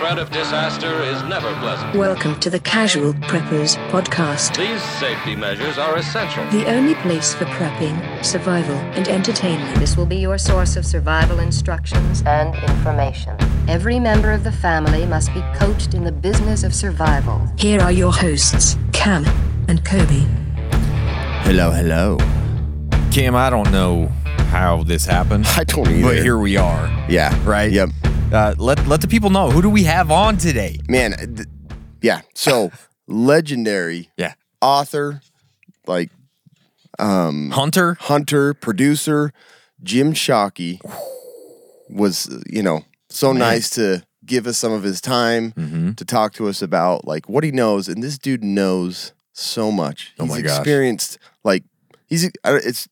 threat of disaster is never pleasant. Welcome to the Casual Preppers Podcast, These safety measures are essential. the only place for prepping, survival, and entertainment. This will be your source of survival instructions and information. Every member of the family must be coached in the business of survival. Here are your hosts, Cam and Coby. Hello, hello. Cam, I don't know how this happened, I don't either. but here we are. yeah, Right? Yep, Uh, let let the people know who do we have on today? man. Th- yeah, so legendary Yeah, author, like um, Hunter. hunter, producer, Jim Shockey was, you know, so nice to give us some of his time Mm-hmm. to talk to us about like what he knows, and this dude knows so much. Oh he's my gosh. experienced like he's uh, it's.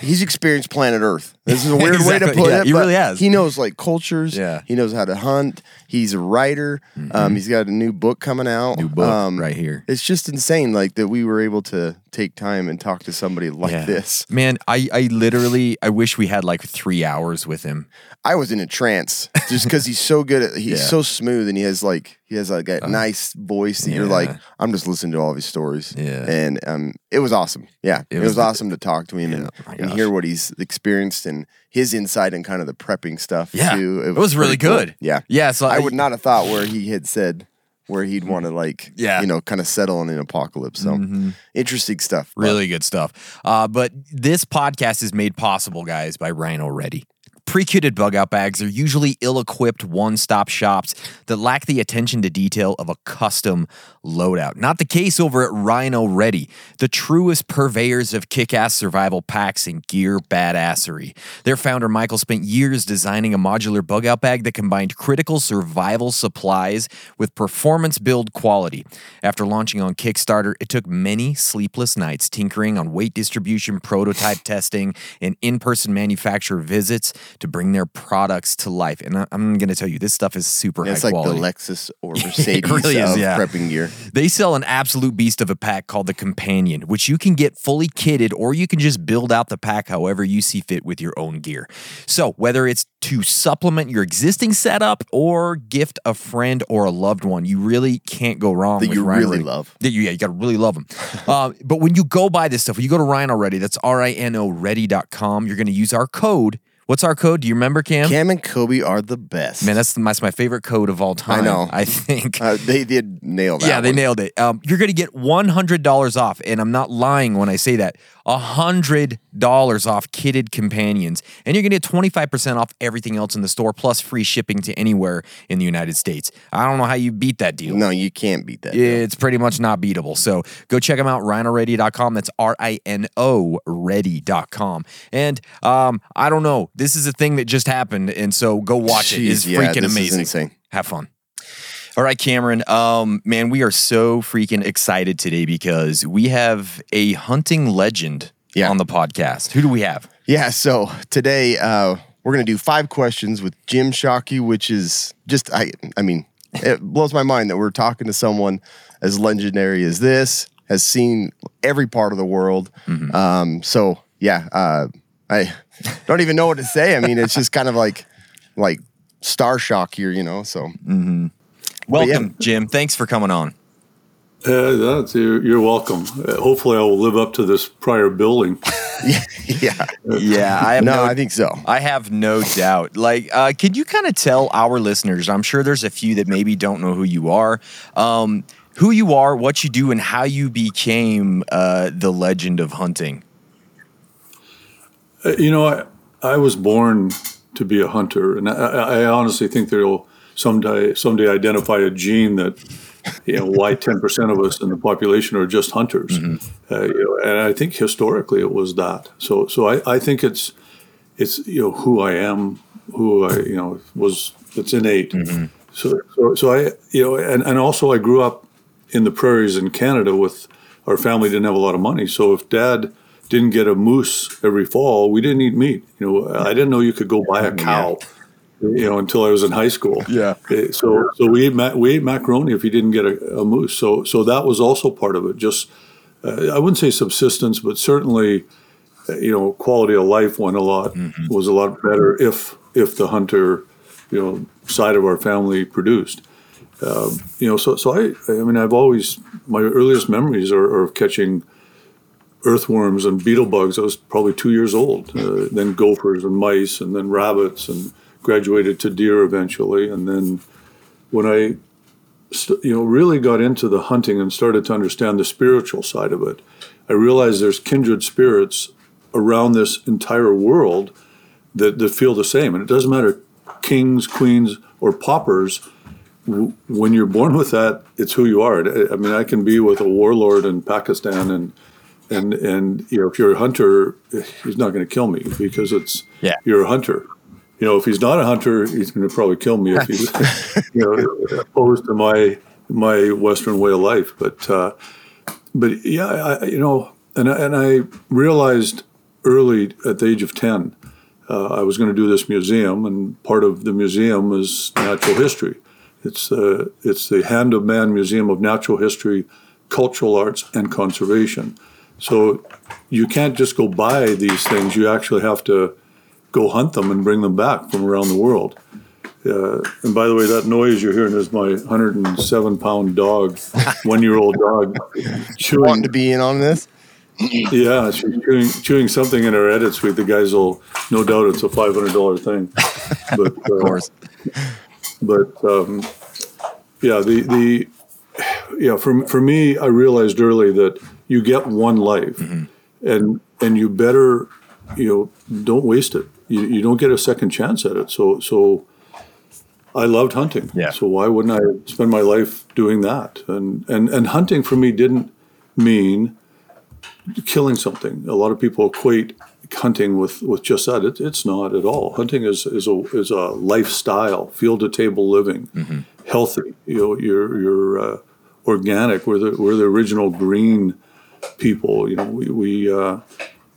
He's experienced planet Earth. This is a weird way to put Yeah, it. he but really has. He knows like cultures. Yeah. Mm-hmm. He knows how to hunt. He's a writer. Um, he's got a new book coming out. New book Um, right here. It's just insane, like that we were able to take time and talk to somebody like Yeah. this. Man, I, I literally I wish we had like three hours with him. I was in a trance just because he's so good at he's Yeah. So smooth and he has like he has like a nice voice that you're like. I'm just listening to all of his stories. Yeah. and um, it was awesome. Yeah, it, was was, awesome to talk to him and, my and hear what he's experienced and his insight and kind of the prepping stuff. Yeah, too. it was really pretty cool. good. Yeah, Yeah, so I would not have thought where he had said where he'd want to like Yeah. you know kind of settle in an apocalypse. So interesting stuff. but- Really good stuff. Uh, but this podcast is made possible, guys, by Rino Ready. Pre-kitted bug out bags are usually ill-equipped one-stop shops that lack the attention to detail of a custom loadout. Not the case over at Rino Ready, the truest purveyors of kick-ass survival packs and gear badassery. Their founder Michael spent years designing a modular bug out bag that combined critical survival supplies with performance build quality. After launching on Kickstarter, it took many sleepless nights tinkering on weight distribution, prototype testing, and in-person manufacturer visits to bring their products to life. And I'm going to tell you, this stuff is super It's high like quality. the Lexus or Mercedes really is, of yeah. prepping gear. They sell an absolute beast of a pack called the Companion, which you can get fully kitted or you can just build out the pack however you see fit with your own gear. So, whether it's to supplement your existing setup or gift a friend or a loved one, you really can't go wrong That with you Rino really Ready. love. That you, yeah, you got to really love them. uh, but when you go buy this stuff, when you go to Rino Ready, that's R I N O ready.com, you're going to use our code. What's our code? Do you remember, Cam? Cam and Coby are the best. Man, that's, that's my favorite code of all time. I know. I think. uh, they did nail that. Yeah, they nailed it. Um, you're going to get $100 off, and I'm not lying when I say that. $100 off kitted companions, and you're going to get 25% off everything else in the store, plus free shipping to anywhere in the United States. I don't know how you beat that deal. No, you can't beat that. deal. It's pretty much not beatable. So go check them out, rinoready.com. That's R I N O ready.com. And um, I don't know. This is a thing that just happened. And so go watch it. Jeez, It's yeah, freaking amazing. Have fun. All right, Cameron. Um, man, we are so freaking excited today because we have a hunting legend Yeah. on the podcast. Who do we have? Yeah, so today uh, we're gonna do five questions with Jim Shockey, which is just I I mean, it blows my mind that we're talking to someone as legendary as this, has seen every part of the world. Mm-hmm. Um, so yeah, uh, I don't even know what to say. I mean, it's just kind of like like star shock here, you know. So Welcome, Jim. Thanks for coming on. Uh, that's, you're, you're welcome. Uh, hopefully, I will live up to this prior billing. yeah, Yeah, I have no, no I think so. I have no doubt. Like, uh, could you kind of tell our listeners? I'm sure there's a few that maybe don't know who you are, um, who you are, what you do, and how you became uh, the legend of hunting. Uh, you know, I, I was born to be a hunter, and I, I I honestly think there'll someday someday identify a gene that you know why ten percent of us in the population are just hunters, uh, you know, and I think historically it was that. So so I, I think it's it's you know who I am, who I you know was it's innate. So, so so I you know and, and also I grew up in the prairies in Canada with our family didn't have a lot of money. So if dad didn't get a moose every fall, we didn't eat meat. You know, I didn't know you could go buy a cow. You know, until I was in high school. Yeah. Eh, So, so we ate ma- we ate macaroni if you didn't get a, a moose. So, so that was also part of it. Just, uh, I wouldn't say subsistence, but certainly, uh, you know, quality of life went a lot was a lot better if if the hunter, you know, side of our family produced. Um, you know, so so I I mean I've always my earliest memories are, are of catching earthworms and beetle bugs. I was probably two years old. Uh, then gophers and mice, and then rabbits, and graduated to deer eventually. And then when I st- you know really got into the hunting and started to understand the spiritual side of it, I realized there's kindred spirits around this entire world that, that feel the same. And it doesn't matter kings, queens, or paupers. When you're born with that, it's who you are. I uh, I mean, I can be with a warlord in Pakistan, and and and you know, if you're a hunter, he's not going to kill me because it's Yeah. you're a hunter. You know, if he's not a hunter, he's going to probably kill me if he's you know opposed to my my Western way of life. But uh, but yeah, I, you know, and I, and I realized early at the age of ten, uh, I was going to do this museum, and part of the museum is natural history. It's the it's the Hand of Man Museum of Natural History, Cultural Arts, and Conservation. So you can't just go buy these things. You actually have to go hunt them and bring them back from around the world. Uh, and by the way, that noise you're hearing is my 107 pound dog, one year old dog, chewing. Wanting to be in on this? Yeah, she's chewing, chewing something in her edit suite. The guys will, no doubt, it's a five hundred dollar thing. But uh, Of course. but um, yeah, the the yeah for for me, I realized early that you get one life, and and you better you know don't waste it. You, you don't get a second chance at it. So so. I loved hunting. Yeah. So why wouldn't I spend my life doing that? And and and hunting for me didn't mean killing something. A lot of people equate hunting with, with just that. It, it's not at all. Hunting is, is a is a lifestyle, field to table living, healthy. You know, you're you're uh, organic. We're the we're the original green people. You know, we we uh,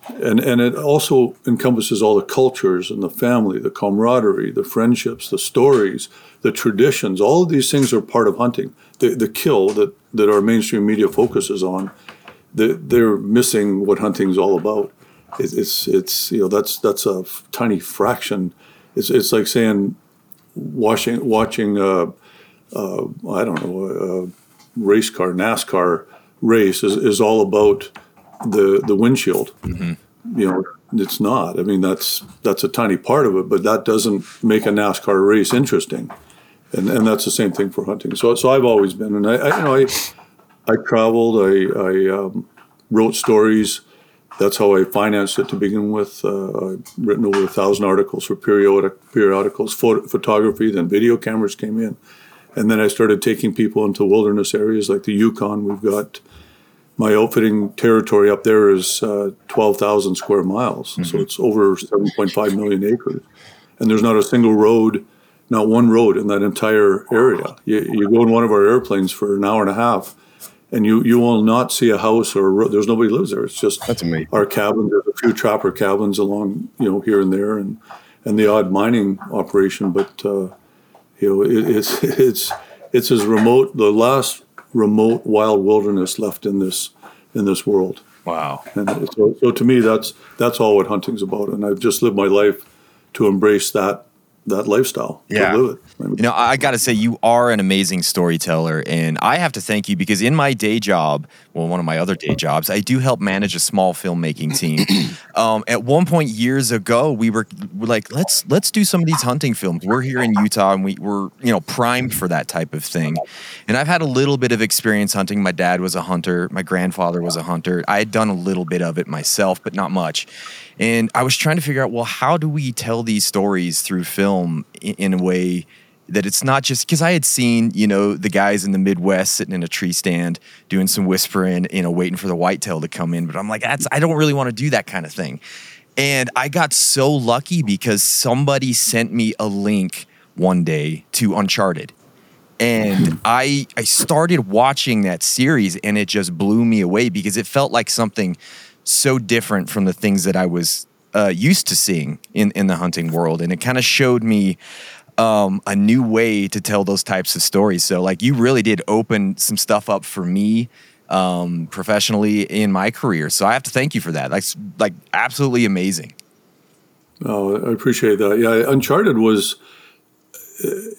and and it also encompasses all the cultures and the family, the camaraderie, the friendships, the stories, the traditions. All of these things are part of hunting. The the kill that that our mainstream media focuses on they- they're missing what hunting's all about. It's, it's, it's you know that's that's a f- tiny fraction. It's, it's like saying watching watching uh, uh, I don't know a race car NASCAR race is, is all about the the windshield. You know it's not. I mean that's that's a tiny part of it, but that doesn't make a NASCAR race interesting. And, and that's the same thing for hunting. So, so I've always been, and I, I you know, I, I traveled. I, I um, wrote stories. That's how I financed it to begin with. Uh, I've written over a thousand articles for periodic periodicals, photo, photography. Then video cameras came in, and then I started taking people into wilderness areas like the Yukon. We've got my outfitting territory up there is uh, twelve thousand square miles, so it's over seven point five million acres, and there's not a single road, not one road in that entire area. You, you go in one of our airplanes for an hour and a half, and you you will not see a house or a road. There's nobody lives there. It's just That's amazing. our cabins. There's a few trapper cabins along, you know, here and there, and and the odd mining operation. But uh, you know, it, it's it's it's as remote, the last remote wild wilderness left in this in this world. Wow. And so, so to me, that's that's all what hunting's about. And I've just lived my life to embrace that that lifestyle. Yeah. Live it. You know, I I got to say, you are an amazing storyteller. And I have to thank you because in my day job, well, one of my other day jobs, I do help manage a small filmmaking team. um, at one point years ago, we were, we're like, let's let's do some of these hunting films. We're here in Utah and we, we're, you know, primed for that type of thing. And I've had a little bit of experience hunting. My dad was a hunter, my grandfather was a hunter. I had done a little bit of it myself, but not much. And I was trying to figure out, well, how do we tell these stories through film in, in a way that it's not just because I had seen, you know, the guys in the Midwest sitting in a tree stand doing some whispering, you know, waiting for the whitetail to come in. But I'm like, that's I don't really want to do that kind of thing. And I got so lucky because somebody sent me a link one day to Uncharted. And I I started watching that series and it just blew me away because it felt like something so different from the things that I was uh, used to seeing in, in the hunting world. And it kind of showed me um, a new way to tell those types of stories. So, like, you really did open some stuff up for me um, professionally in my career. So, I have to thank you for that. Like, s- like absolutely amazing. Oh, I appreciate that. Yeah, Uncharted was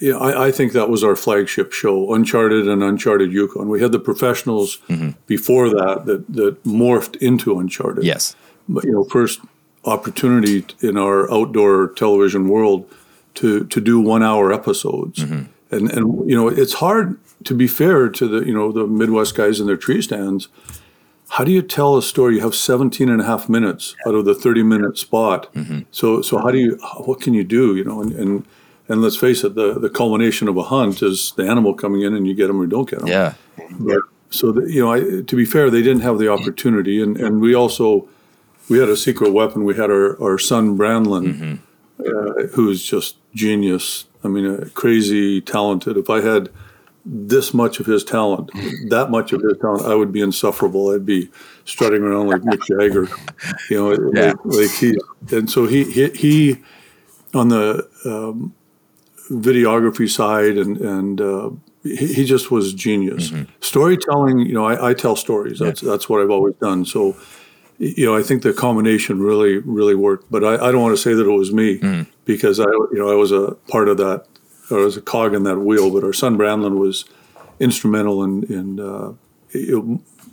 you know, I, I think that was our flagship show, Uncharted and Uncharted Yukon. We had the professionals mm-hmm. before that, that that morphed into Uncharted. Yes. But you know, first opportunity in our outdoor television world to to do one hour episodes, mm-hmm. and and you know, it's hard to be fair to the you know the Midwest guys in their tree stands. How do you tell a story? You have 17 and a half minutes out of the 30 minute spot. Mm-hmm. So, so how do you, what can you do? You know, and, and, and let's face it, the, the culmination of a hunt is the animal coming in and you get them or don't get them. Yeah. But, so, the, you know, I, to be fair, they didn't have the opportunity. And, and we also, we had a secret weapon. We had our, our son, Branlin, uh, who's just genius. I mean, uh, crazy talented. If I had this much of his talent, that much of his talent, I would be insufferable. I'd be strutting around like Mick Jagger, you know, Yeah. like, like he. And so he he, he on the um, videography side and and uh, he, he just was genius. Storytelling, you know, I, I tell stories. That's that's what I've always done. So. You know, I think the combination really, really worked. But I, I don't want to say that it was me because I, you know, I was a part of that or as a cog in that wheel. But our son Branlin was instrumental in in uh,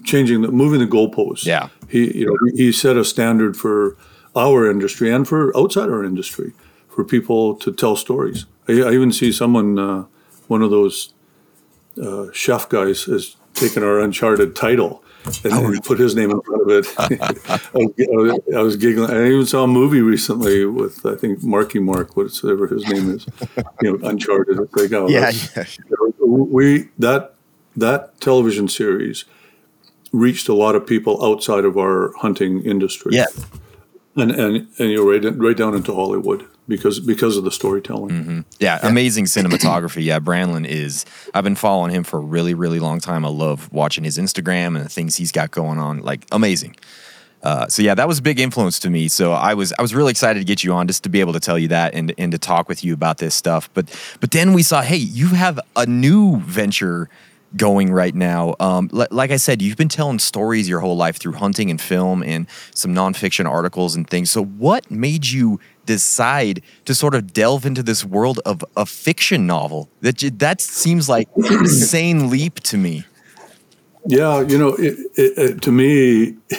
changing the moving the goalposts. Yeah. he you know he set a standard for our industry and for outside our industry for people to tell stories. I, I even see someone, uh, one of those uh, chef guys, has taken our Uncharted title. And, and put his name in front of it. I, was, I was giggling. I even saw a movie recently with I think Marky Mark, whatever his name is. You know, Uncharted. It's like, oh, Yeah, yeah. we that that television series reached a lot of people outside of our hunting industry. Yeah. and and and you're right right down into Hollywood because because of the storytelling. Yeah, amazing cinematography. Yeah, Branlin is. I've been following him for a really, really long time. I love watching his Instagram and the things he's got going on. Like amazing. Uh, so yeah, that was a big influence to me. So I was I was really excited to get you on just to be able to tell you that and and to talk with you about this stuff. But but then we saw, hey, you have a new venture going right now. Um, li- like I said, you've been telling stories your whole life through hunting and film and some nonfiction articles and things. So what made you decide to sort of delve into this world of a fiction novel? That j- that seems like an insane leap to me. Yeah, you know, it, it, it, to me,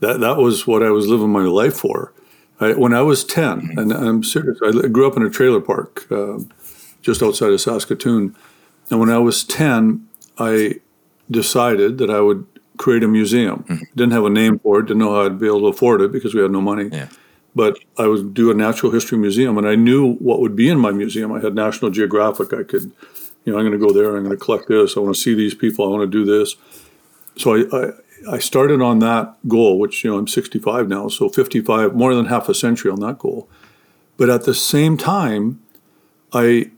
that that was what I was living my life for. I, when I was 10, and I'm serious, I grew up in a trailer park um just outside of Saskatoon. And when I was 10, I decided that I would create a museum. Mm-hmm. Didn't have a name for it, didn't know how I'd be able to afford it because we had no money. Yeah. But I would do a natural history museum, and I knew what would be in my museum. I had National Geographic. I could, you know, I'm going to go there. I'm going to collect this. I want to see these people. I want to do this. So I, I, I started on that goal, which you know I'm 65 now, so 55, more than half a century on that goal. But at the same time, I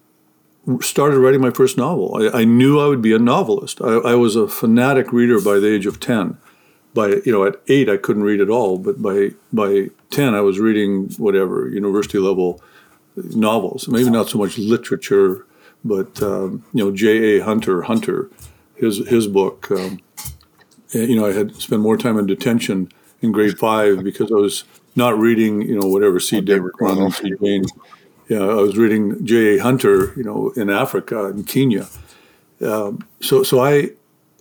started writing my first novel. I, I knew I would be a novelist. I, I was a fanatic reader by the age of 10. By you know, at eight I couldn't read at all, but by by 10 I was reading whatever university level novels. Maybe not so much literature, but um, you know, J. A. Hunter, Hunter, his his book. Um, you know, I had spent more time in detention in grade five because I was not reading, you know, whatever C. David Cronin, C. Jane. Yeah, I was reading J. A. Hunter, you know, in Africa, in Kenya. Um, so, so I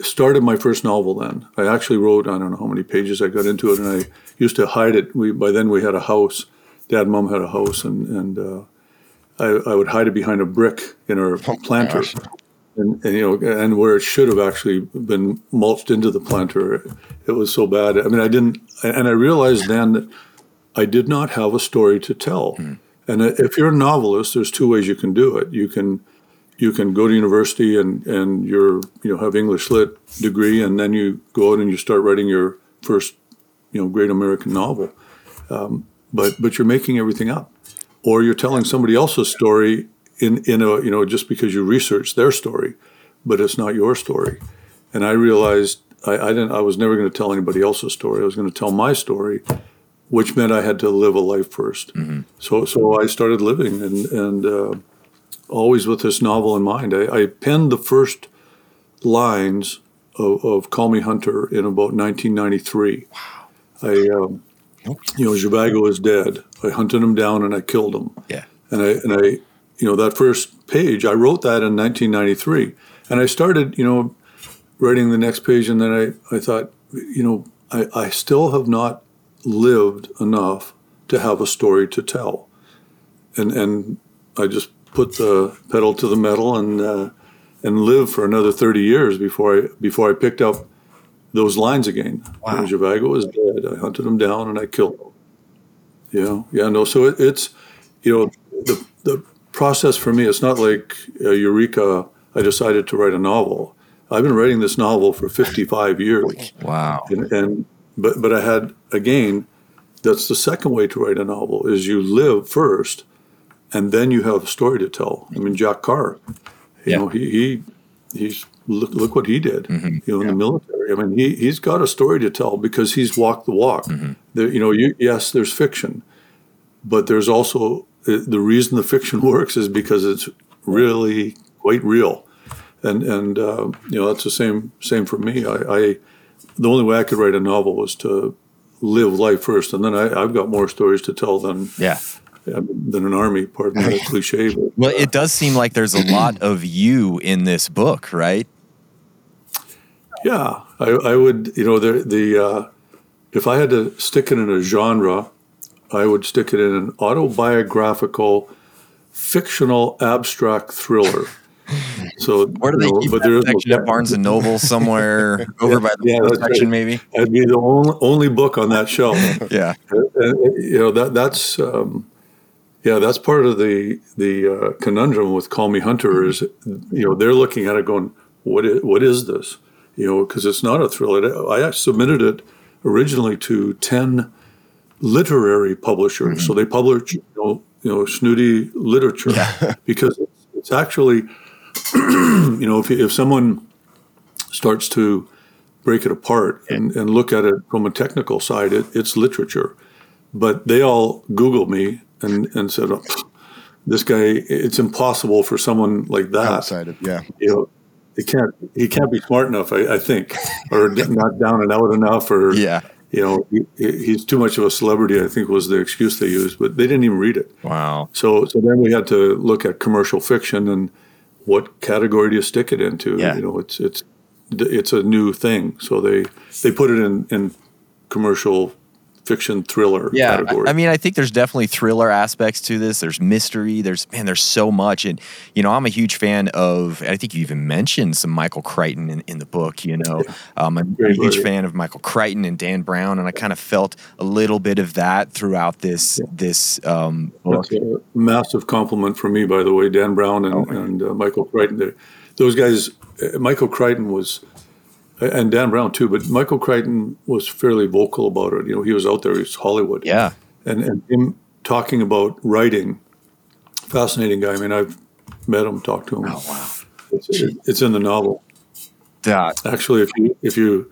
started my first novel then. I actually wrote, I don't know how many pages I got into it, and I used to hide it. We by then we had a house. Dad and Mom had a house, and and uh, I, I would hide it behind a brick in our planter. And, and you know, and where it should have actually been mulched into the planter, it was so bad. I mean, I didn't, and I realized then that I did not have a story to tell. And if you're a novelist, there's two ways you can do it. You can you can go to university and and you're you know have English lit degree, and then you go out and you start writing your first you know great American novel. Um, but but you're making everything up, or you're telling somebody else's story in in a you know just because you research their story, but it's not your story. And I realized I, I didn't I was never going to tell anybody else's story. I was going to tell my story, which meant I had to live a life 1st So so I started living and and uh, always with this novel in mind. I, I penned the first lines of, of Call Me Hunter in about 1993. Wow. I um, you know Zhivago is dead. I hunted him down and I killed him Yeah. and I and I you know, that first page, I wrote that in 1993, and I started, you know, writing the next page, and then I, I thought, you know, I, I still have not lived enough to have a story to tell, and and I just put the pedal to the metal and uh, and lived for another 30 years before I before I picked up those lines again. Wow. When Zhivago was dead, I hunted him down and I killed him. Yeah, yeah, no. So it, it's, you know, the the process for me. It's not like uh, Eureka. I decided to write a novel. I've been writing this novel for 55 years, Wow. and, and but but I had again. That's the second way to write a novel: is you live first, and then you have a story to tell. I mean, Jack Carr, you Yeah. know, he he he's look look what he did, Mm-hmm. you know, in the military. I mean, he he's got a story to tell because he's walked the walk. Mm-hmm. There, you know, you, yes, there's fiction, but there's also uh, the reason the fiction works is because it's really quite real, and and uh, you know that's the same same for me. I, I the only way I could write a novel was to live life first, and then I, I've got more stories to tell than Yeah. than an army. Pardon the cliche. But, Well, it does seem like there's a lot of you in this book, right? Yeah, I, I would. You know, the the uh, if I had to stick it in a genre, I would stick it in an autobiographical, fictional, abstract thriller. So Where do they know, keep but that section at Barnes and Noble somewhere over by the Yeah, section, right. maybe? That'd be the only, only book on that shelf. Yeah. And, you know that that's um, yeah that's part of the the uh, conundrum with Call Me Hunter is you know they're looking at it going what is, what is this you know because it's not a thriller I submitted it originally to ten literary publishers so they publish you know you know snooty literature because it's, it's actually you know if if someone starts to break it apart and, and look at it from a technical side, it, it's literature. But they all Googled me and, and said, oh, this guy, it's impossible for someone like that. outside of yeah. You know, he can't, he can't be smart enough, I, I think, or not down and out enough, or, Yeah. you know, he, he's too much of a celebrity, I think was the excuse they used, but they didn't even read it. Wow. So, so then we had to look at commercial fiction and what category do you stick it into? Yeah. You know, it's it's it's a new thing, so they they put it in in commercial fiction thriller Yeah, category. I, I mean, I think there's definitely thriller aspects to this. There's mystery. There's man, there's so much, and you know, I'm a huge fan of. I think you even mentioned some Michael Crichton in, in the book. You know, um, I'm a Great huge fan of Michael Crichton and Dan Brown, and I kind of felt a little bit of that throughout this this um, book. That's a massive compliment for me, by the way. Dan Brown and, Oh, and uh, Michael Crichton. Those guys, uh, Michael Crichton was, and Dan Brown too, but Michael Crichton was fairly vocal about it. You know, he was out there, he's Hollywood. Yeah, and, and him talking about writing, fascinating guy. I mean, I've met him, talked to him. Oh wow. It's, it's in the novel. That Actually, if you if you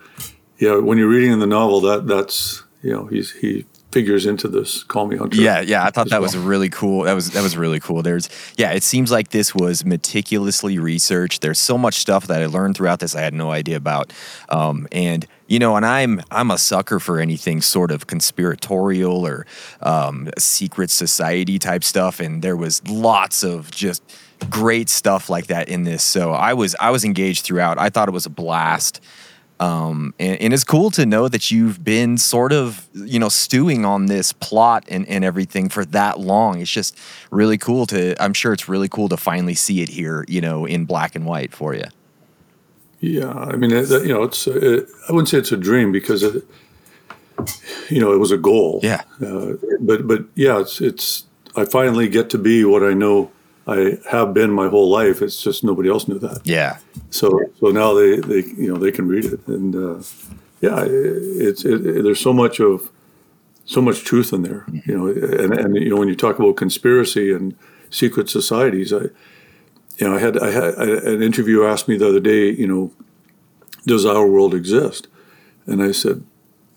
yeah, when you're reading in the novel, that that's you know he's he figures into this. Call me Hunter. Yeah, yeah, I thought that was really cool. That was that was really cool. There's yeah, it seems like this was meticulously researched. There's so much stuff that I learned throughout this I had no idea about. Um, and you know, and I'm I'm a sucker for anything sort of conspiratorial or um, secret society type stuff. And there was lots of just great stuff like that in this. So I was I was engaged throughout. I thought it was a blast. Um, and, and it's cool to know that you've been sort of, you know, stewing on this plot and, and everything for that long. It's just really cool to, I'm sure it's really cool to finally see it here, you know, in black and white for you. Yeah, I mean, it, you know, it's it, I wouldn't say it's a dream because it, you know, it was a goal. Yeah. Uh, but but yeah, it's it's I finally get to be what I know I have been my whole life. It's just nobody else knew that. Yeah. So so now they, they you know they can read it and uh, yeah it's it, there's so much of so much truth in there you know and, and you know when you talk about conspiracy and secret societies I you know I had I had an interview asked me the other day you know does our world exist and I said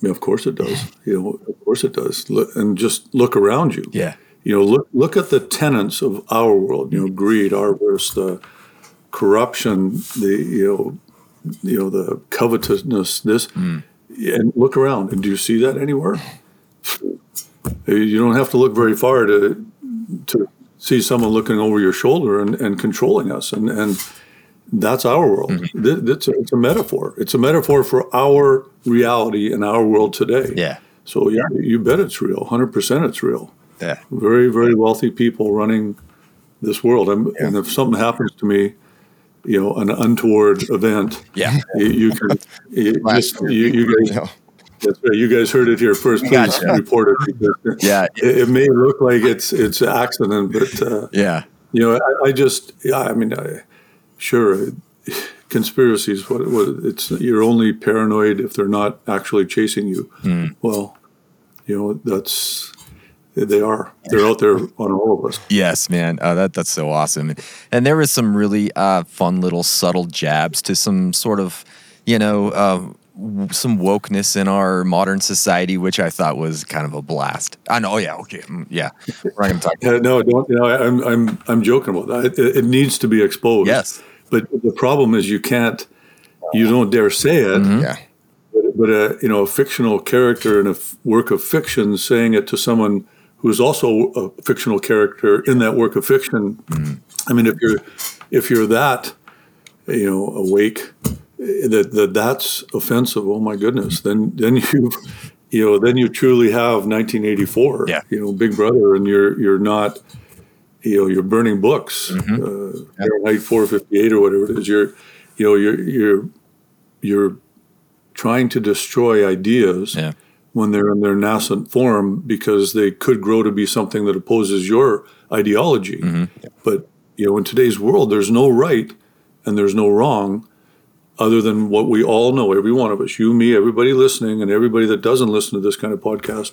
yeah, of course it does you know of course it does and just look around you Yeah. You know look look at the tenets of our world you know greed avarice the corruption the you know you know the covetousness this Mm. and look around and do you see that anywhere you don't have to look very far to to see someone looking over your shoulder and, and controlling us, and and that's our world. Mm-hmm. It's a, it's a metaphor. It's a metaphor for our reality in our world today. Yeah. So yeah, you bet it's real. Hundred percent, it's real. Yeah. Very very wealthy people running this world. I'm, And if something happens to me, you know, an untoward event, Yeah. you, you can you, just, you, you guys. That's right. You guys heard it here first. Please Gotcha. report it. Yeah. It, it may look like it's it's an accident, but uh, Yeah. you know, I, I just yeah. I mean, I, sure, conspiracies. What, what it's you're only paranoid if they're not actually chasing you. Well, you know that's they are. They're out there on all of us. Yes, man. Uh, that that's so awesome. And there was some really uh, fun little subtle jabs to some sort of, you know, uh, some wokeness in our modern society, which I thought was kind of a blast. I know. Oh yeah. Okay. mm, Yeah. We're not gonna talk. Yeah, no, don't. You know, I, I'm I'm I'm joking about that. It, it needs to be exposed. Yes. but the problem is you can't. You don't dare say it. yeah. but a you know a fictional character in a f- work of fiction saying it to someone who's also a fictional character in that work of fiction. Mm-hmm. I mean, if you're if you're that you know awake that, that that's offensive. Oh my goodness! Mm-hmm. Then then you you know then you truly have 1984. Yeah. You know, Big Brother, and you're you're not. You know, you're burning books, mm-hmm. uh, Fahrenheit 458 or whatever it is. You're, you know, you're you're you're trying to destroy ideas Yeah. When they're in their nascent form because they could grow to be something that opposes your ideology. Mm-hmm. But you know, in today's world, there's no right and there's no wrong other than what we all know, every one of us, you, me, everybody listening, and everybody that doesn't listen to this kind of podcast,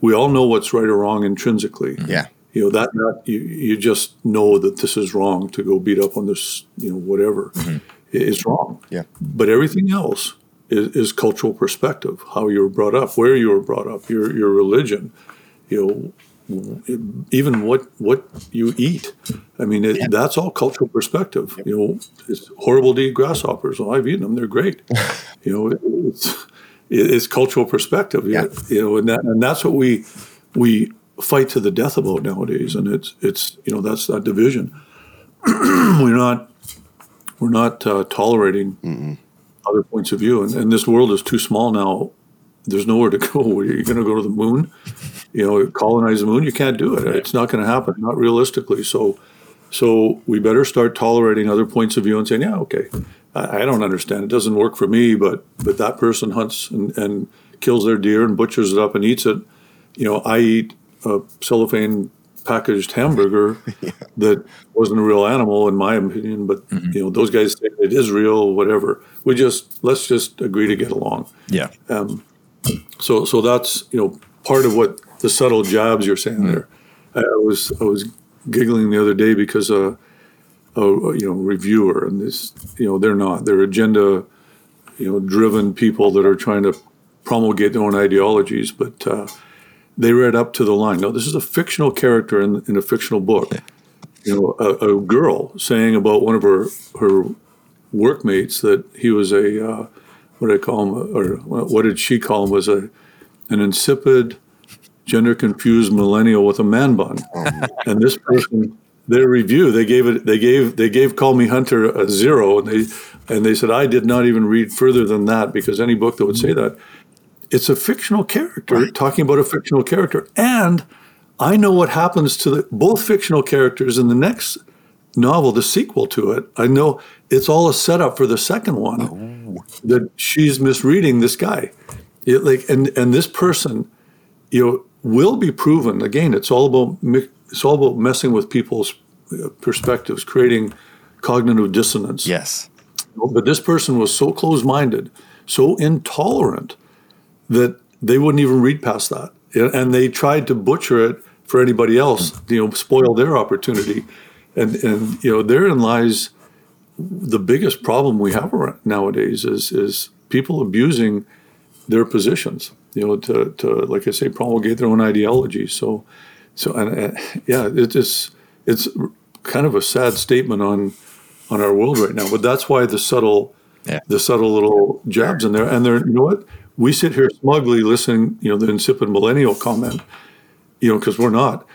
we all know what's right or wrong intrinsically. Mm-hmm. Yeah. You know, that not you you just know that this is wrong to go beat up on this, you know, whatever. Mm-hmm. It's wrong. Yeah. But everything else is, is cultural perspective, how you were brought up, where you were brought up, your your religion, you know, even what what you eat. I mean, it, that's all cultural perspective. You know, it's horrible to eat grasshoppers. Well, I've eaten them; they're great. you know, it, it's it's cultural perspective. Yeah. You know, and that and that's what we we fight to the death about nowadays. And it's it's you know that's that division. we're not we're not uh, tolerating other points of view, and, and this world is too small now. There's nowhere to go. You're you going to go to the moon? You know, colonize the moon? You can't do it. It's not going to happen. Not realistically. So, so we better start tolerating other points of view and saying, yeah, okay, I, I don't understand. It doesn't work for me, but but that person hunts and, and kills their deer and butchers it up and eats it. You know, I eat a cellophane packaged hamburger that wasn't a real animal in my opinion, but mm-hmm. you know, those guys say it is real, whatever. We just let's just agree to get along. Yeah. Um, so so that's you know part of what the subtle jabs you're saying mm-hmm. there. I, I was I was giggling the other day because uh, a, a you know reviewer and this you know they're not they're agenda you know driven people that are trying to promulgate their own ideologies, but uh, they read up to the line. No, this is a fictional character in, in a fictional book. You know, a, a girl saying about one of her her workmates that he was a uh, what did I call him, or what did she call him? Was a an insipid, gender confused millennial with a man bun. and this person, their review, they gave it, they gave they gave Call Me Hunter a zero, and they and they said I did not even read further than that because any book that would say that, it's a fictional character talking about a fictional character, and I know what happens to the, both fictional characters in the next novel, the sequel to it. I know it's all a setup for the second one that she's misreading this guy. It, like and and this person, you know, will be proven. Again, it's all about it's all about messing with people's uh, perspectives, creating cognitive dissonance. Yes. But this person was so closed-minded, so intolerant that they wouldn't even read past that, and they tried to butcher it for anybody else. You know, spoil their opportunity, and and you know therein lies the biggest problem we have around nowadays is is people abusing their positions. You know, to, to like I say, promulgate their own ideology. So, so and, and yeah, it's just it's kind of a sad statement on on our world right now. But that's why the subtle Yeah. the subtle little jabs in there, and they're you know what we sit here smugly listening. You know, the insipid millennial comment. You know, because we're not.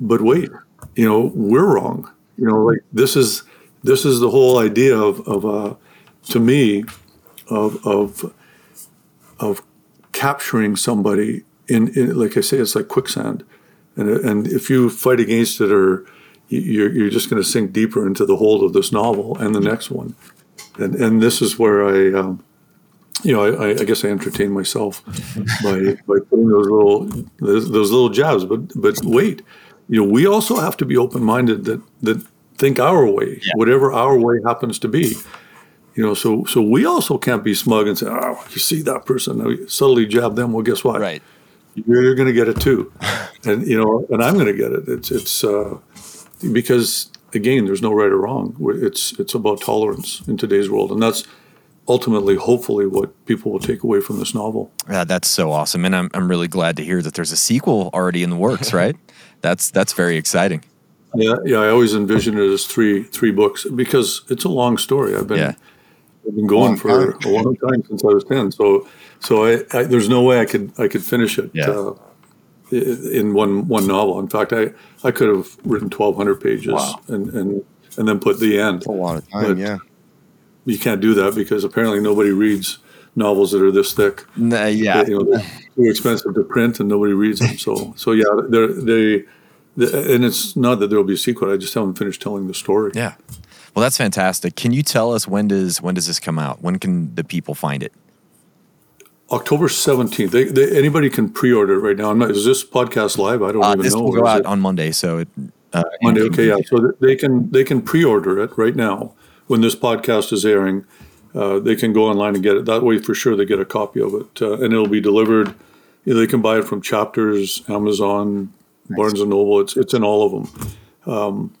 But wait, you know, we're wrong. You know, like this is this is the whole idea of of uh, to me of of of capturing somebody in, in like I say, it's like quicksand, and and if you fight against it or you're, you're just going to sink deeper into the hold of this novel and the next one. And, and this is where I, um, you know, I, I guess I entertain myself by, by putting those little, those, those little jabs. But, but wait, you know, we also have to be open-minded that, that think our way, yeah. whatever our way happens to be. You know, so so we also can't be smug and say, "Oh, you see that person? Now subtly jab them." Well, guess what? Right. You're going to get it too, and you know, and I'm going to get it. It's it's uh, because again, there's no right or wrong. It's it's about tolerance in today's world, and that's ultimately, hopefully, what people will take away from this novel. Yeah, that's so awesome, and I'm I'm really glad to hear that there's a sequel already in the works. Right? that's that's very exciting. Yeah, yeah. I always envisioned it as three three books because it's a long story. I've been yeah. I've been going long for time. a long time since I was ten. So so I, I, there's no way I could I could finish it. Yeah. Uh, in one one novel. In fact, I, I could have written twelve hundred pages wow. and, and and then put the end. That's a lot of time, but yeah. You can't do that because apparently nobody reads novels that are this thick. Nah, yeah, they, you know, too expensive to print and nobody reads them. So so yeah, they're, they and it's not that there will be a sequel. I just haven't finished telling the story. Yeah. Well, that's fantastic. Can you tell us when does when does this come out? When can the people find it? October seventeenth. They, they, anybody can pre-order it right now. Not, is this podcast live? I don't uh, even this know. This will go out it? on Monday, so it, uh, Monday. Okay, yeah. So they can they can pre-order it right now when this podcast is airing. Uh, they can go online and get it. That way, for sure, they get a copy of it, uh, and it'll be delivered. You know, they can buy it from Chapters, Amazon, nice. Barnes and Noble. It's it's in all of them. Um,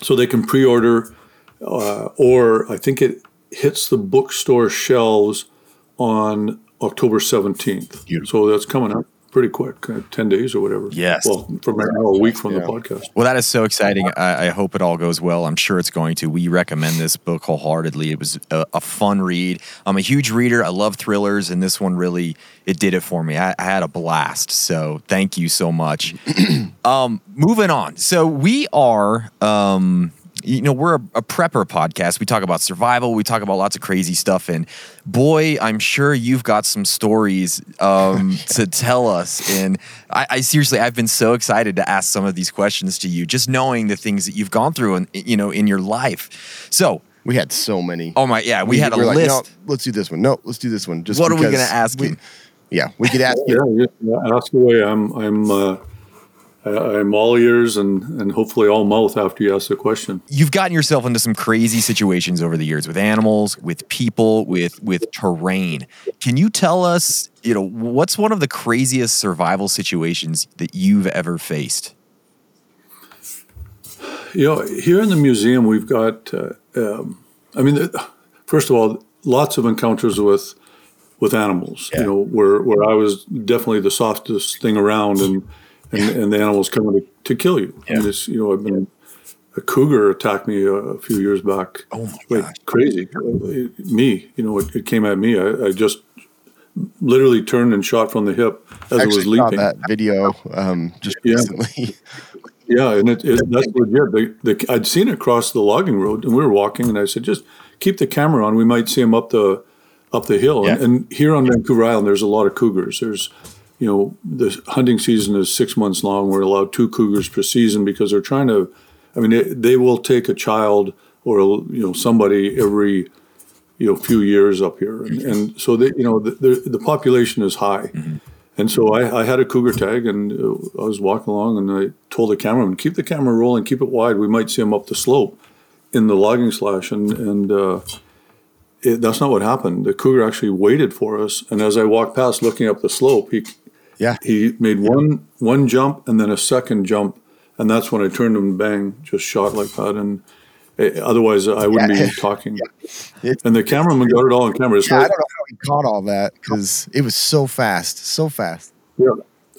so they can pre-order, uh, or I think it hits the bookstore shelves on October 17th. So that's coming up pretty quick, uh, 10 days or whatever. Yes. Well, from now, a week from yeah. the podcast. Well, that is so exciting. I, I, hope it all goes well. I'm sure it's going to. We recommend this book wholeheartedly. It was a, a fun read. I'm a huge reader. I love thrillers, and this one really, it did it for me. I, I had a blast. So thank you so much. um, moving on. So we are, um, you know, we're a, a, prepper podcast. We talk about survival. We talk about lots of crazy stuff. And boy, I'm sure you've got some stories um, to tell us. And I, I, seriously, I've been so excited to ask some of these questions to you, just knowing the things that you've gone through and you know in your life. So. We had so many. Oh my, yeah, we, we had a list. no, let's do this one. No, let's do this one. Just what are we going to ask we, him? Yeah, we could ask you. Yeah, ask away. I'm, I'm. Uh, I'm all ears and, and hopefully all mouth after you ask the question. You've gotten yourself into some crazy situations over the years with animals, with people, with with terrain. Can you tell us, you know, what's one of the craziest survival situations that you've ever faced? You know, here in the museum, we've got. Uh, um, I mean, first of all, lots of encounters with with animals. Yeah. You know, where where I was definitely the softest thing around and and, and the animal's coming to, to kill you. Yeah. And you know, I've been a cougar attacked me a, a few years back. Oh my like gosh. crazy. Me, you know, it, it came at me. I, I, just literally turned and shot from the hip as I it was leaping. that video um, just yeah. recently. yeah, and it, it, that's legit. The, the, I'd seen it cross the logging road, and we were walking, and I said, just keep the camera on. We might see him up the up the hill. Yeah. And, and here on Vancouver Island, there's a lot of cougars. There's you know, the hunting season is six months long. We're allowed two cougars per season because they're trying to. I mean, they, they will take a child or a, you know somebody every you know few years up here, and, and so they you know the, the, the population is high. Mm-hmm. And so I, I, had a cougar tag, and uh, I was walking along, and I told the cameraman, "Keep the camera rolling, keep it wide. We might see him up the slope in the logging slash." And and uh, it, that's not what happened. The cougar actually waited for us, and as I walked past, looking up the slope, he yeah. He made one one jump and then a second jump, and that's when I turned him bang, just shot like that. And uh, otherwise, I wouldn't yeah. be talking. yeah. And the cameraman got it all on camera. yeah, I don't know how he caught all that because it was so fast, so fast. Yeah.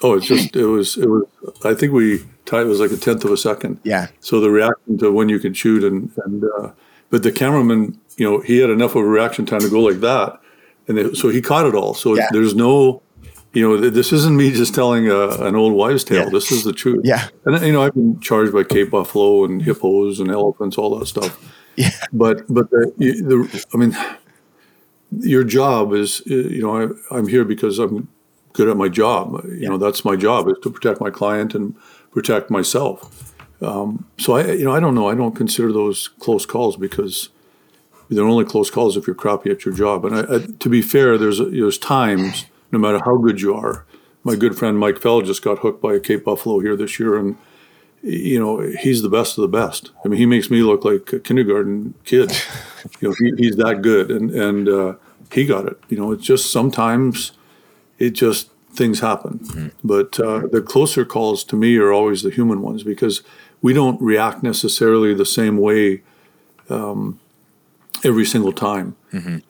Oh, it's just it was it was. I think we tied. It was like a tenth of a second. Yeah. So the reaction to when you can shoot and and uh, but the cameraman, you know, he had enough of a reaction time to go like that, and it, so he caught it all. So yeah. there's no you know, this isn't me just telling a, an old wives' tale. Yeah. This is the truth. Yeah. And you know, I've been charged by Cape Buffalo and hippos and elephants, all that stuff. Yeah. But but the, the I mean, your job is uh, you know I, I'm here because I'm good at my job. You know that's my job is to protect my client and protect myself. Um, so I you know I don't know I don't consider those close calls because they're only close calls if you're crappy at your job. And I, I, to be fair, there's there's times no matter how good you are. My good friend Mike Fell just got hooked by a Cape Buffalo here this year, and you know he's the best of the best. I mean, he makes me look like a kindergarten kid. you know, he, he's that good, and and uh, he got it. You know, it's just sometimes it just things happen. But uh, the closer calls to me are always the human ones because we don't react necessarily the same way um, every single time.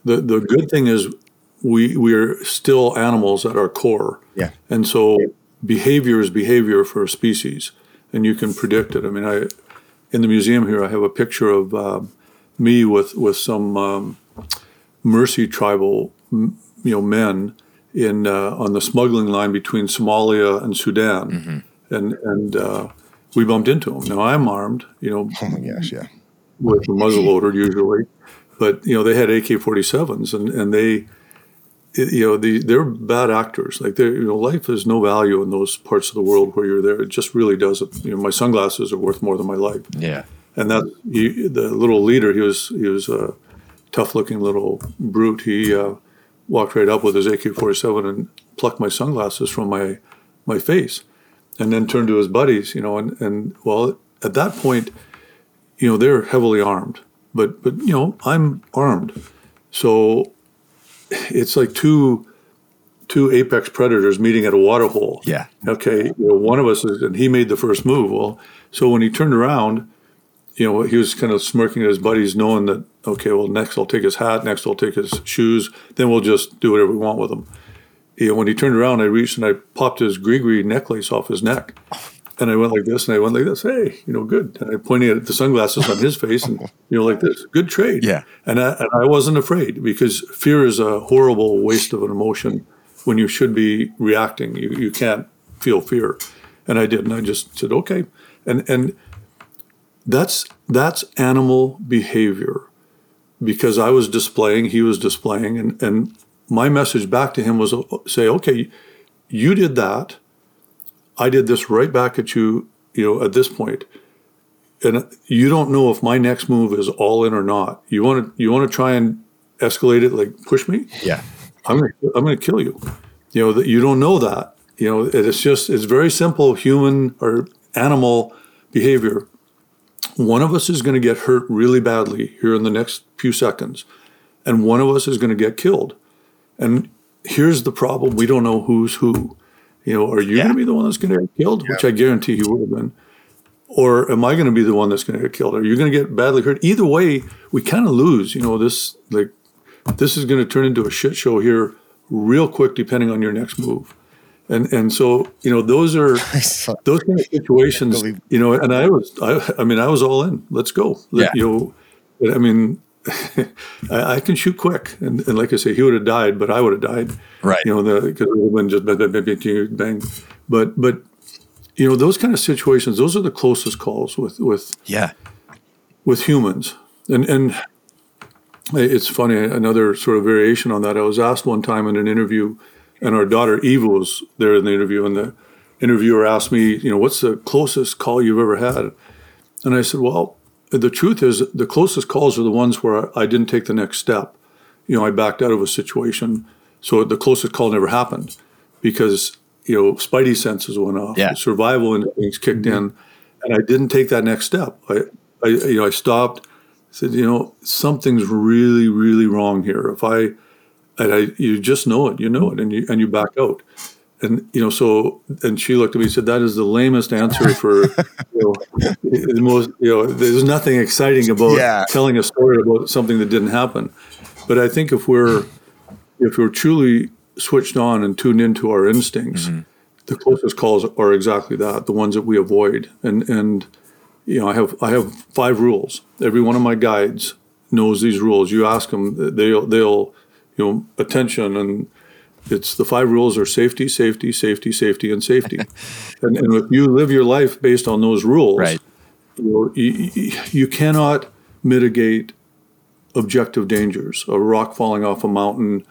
The the good thing is we we are still animals at our core. Yeah. And so behavior is behavior for a species, and you can predict it. I mean, I in the museum here I have a picture of um me with with some um, Mercy tribal m- you know men in uh, on the smuggling line between Somalia and Sudan, and and uh, we bumped into them. Now I'm armed, you know, Oh my gosh, yeah. with a muzzle loader usually, but you know they had AK-47s and and they, you know, the, they're bad actors. Like you know, life has no value in those parts of the world where you're there. It just really doesn't. You know, my sunglasses are worth more than my life. Yeah. And that he, the little leader, he was he was a tough-looking little brute. He uh, walked right up with his AK-47 and plucked my sunglasses from my my face, and then turned to his buddies. You know, and and well, at that point, you know, they're heavily armed, but but you know, I'm armed, so it's like two two apex predators meeting at a water hole. Yeah. Okay, you know, one of us is, and he made the first move. Well, so when he turned around, you know, he was kind of smirking at his buddies, knowing that okay, well, next I'll take his hat, next I'll take his shoes, then we'll just do whatever we want with him. You know, when he turned around, I reached and I popped his gree necklace off his neck. Oh, And I went like this, and I went like this. Hey, you know, good. And I pointed at the sunglasses on his face, and you know, like this. Good trade. Yeah. And I, and I wasn't afraid because fear is a horrible waste of an emotion when you should be reacting. You you can't feel fear, and I did, and I just said okay, and and that's that's animal behavior because I was displaying, he was displaying, and and my message back to him was uh, say, okay, you did that. I did this right back at you, you know, at this point. And you don't know if my next move is all in or not. You want to you want to try and escalate it like push me? Yeah. I'm gonna I'm gonna kill you. You know that you don't know that. You know it's just it's very simple human or animal behavior. One of us is going to get hurt really badly here in the next few seconds, and one of us is going to get killed. And here's the problem: we don't know who's who. You know, are you Yeah. going to be the one that's going to get killed? Which I guarantee he would have been. Or am I going to be the one that's going to get killed? Are you going to get badly hurt? Either way, we kind of lose. You know, this like this is going to turn into a shit show here real quick, depending on your next move. And and so you know those are those kind of situations. You know, and I was I, I mean I was all in. Let's go. Let- Yeah. You know, I mean. I, I can shoot quick, and, and like I say, he would have died, but I would have died. Right. You know, because it would have been just bang. But but you know, those kind of situations, those are the closest calls with with Yeah. with humans. And and it's funny, another sort of variation on that. I was asked one time in an interview, and our daughter Eva was there in the interview, and the interviewer asked me, you know, what's the closest call you've ever had? And I said, well, the truth is, the closest calls are the ones where I didn't take the next step. You know, I backed out of a situation, so the closest call never happened because you know spidey senses went off, Yeah. survival instincts kicked mm-hmm. in, and I didn't take that next step. I, I you know, I stopped, said, you know, something's really, really wrong here. If I, and I, you just know it, you know it, and you and you back out. And you know, so and she looked at me and said, "That is the lamest answer for you know, the most. You know, there's nothing exciting about Yeah. telling a story about something that didn't happen." But I think if we're if we're truly switched on and tuned into our instincts, mm-hmm. the closest calls are exactly that, the ones that we avoid. And and you know, I have I have five rules. Every one of my guides knows these rules. You ask them, they'll they'll you know attention and it's the five rules are safety, safety, safety, safety, and safety. and, and if you live your life based on those rules, Right. you, you, you- you cannot mitigate objective dangers. A rock falling off a mountain,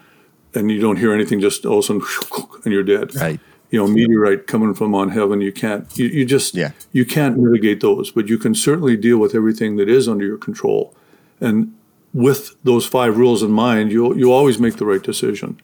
and you don't hear anything, just all of a sudden, and you're dead. Right. You know, meteorite coming from on heaven, you can't. You, you just Yeah. you can't mitigate those, but you can certainly deal with everything that is under your control. And with those five rules in mind, you'll you'll always make the right decision.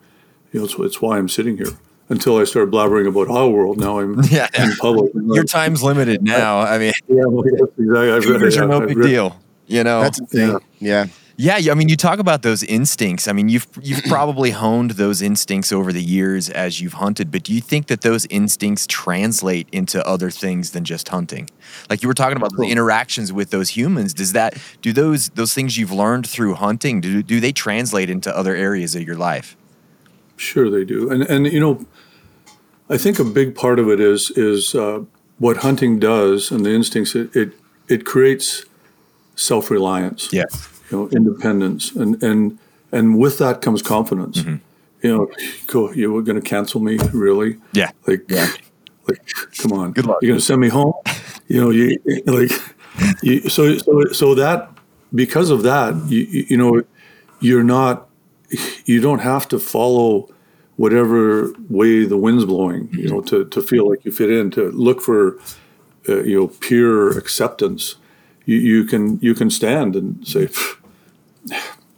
You know, it's, it's why I'm sitting here. Until I start blabbering about our world, now I'm Yeah. in public. Your time's limited now. I mean, yeah, well, yes, exactly. I've read- are yeah, no I've big read- deal. You know, That's the thing. Yeah. Yeah, I mean, you talk about those instincts. I mean, you've you've probably honed those instincts over the years as you've hunted. But do you think that those instincts translate into other things than just hunting? Like you were talking about the interactions with those humans. Does that do those those things you've learned through hunting? Do do they translate into other areas of your life? Sure, they do, and and you know, I think a big part of it is is uh, what hunting does, and the instincts. It it, it creates self reliance. Yes. you know, independence, and and and with that comes confidence. Mm-hmm. You know, go. You were going to cancel me, really? Yeah. Like, like, come on. Good luck. You're going to send me home? You know, you like, you, so so so that because of that, you you know, you're not, you don't have to follow whatever way the wind's blowing. You know, to to feel like you fit in, to look for, uh, you know, pure acceptance. You you can you can stand and say,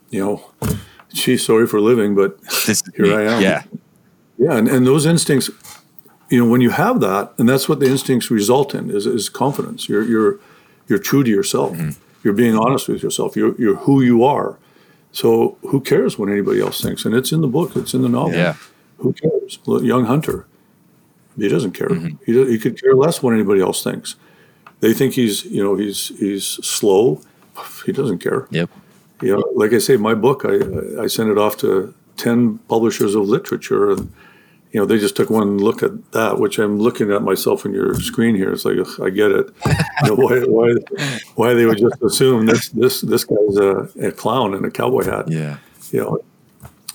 you know, geez, sorry for living, but Here. I am. Yeah. yeah, and, and those instincts, you know, when you have that, and that's what the instincts result in is, is confidence. You're you're you're true to yourself. Mm-hmm. You're being honest with yourself. You're you're who you are. So who cares what anybody else thinks? And it's in the book. It's in the novel. Yeah. Who cares? Young hunter. He doesn't care. Mm-hmm. He, he could care less what anybody else thinks. They think he's you know he's he's slow. He doesn't care. Yep. You know, like I say, my book, I, I sent it off to 10 publishers of literature and, you know, they just took one look at that, which I'm looking at myself on your screen here. It's like, I get it. You know, why, why, why they would just assume this, this, this guy's a, a clown in a cowboy hat Yeah. you know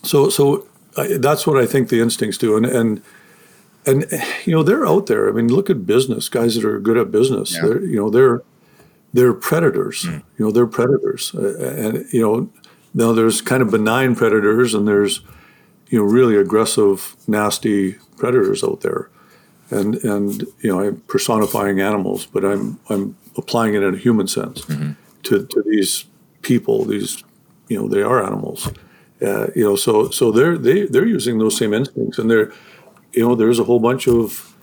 so so I, that's what i think the instincts do and and and you know they're out there i mean look at business guys that are good at business Yeah. they're you know they're they're predators hmm. you know they're predators and you know now there's kind of benign predators and there's you know really aggressive nasty predators out there. And and you know i'm personifying animals but i'm i'm applying it in a human sense to to these people these you know they are animals. Uh, you know so so they're they they're using those same instincts and they're you know there's a whole bunch of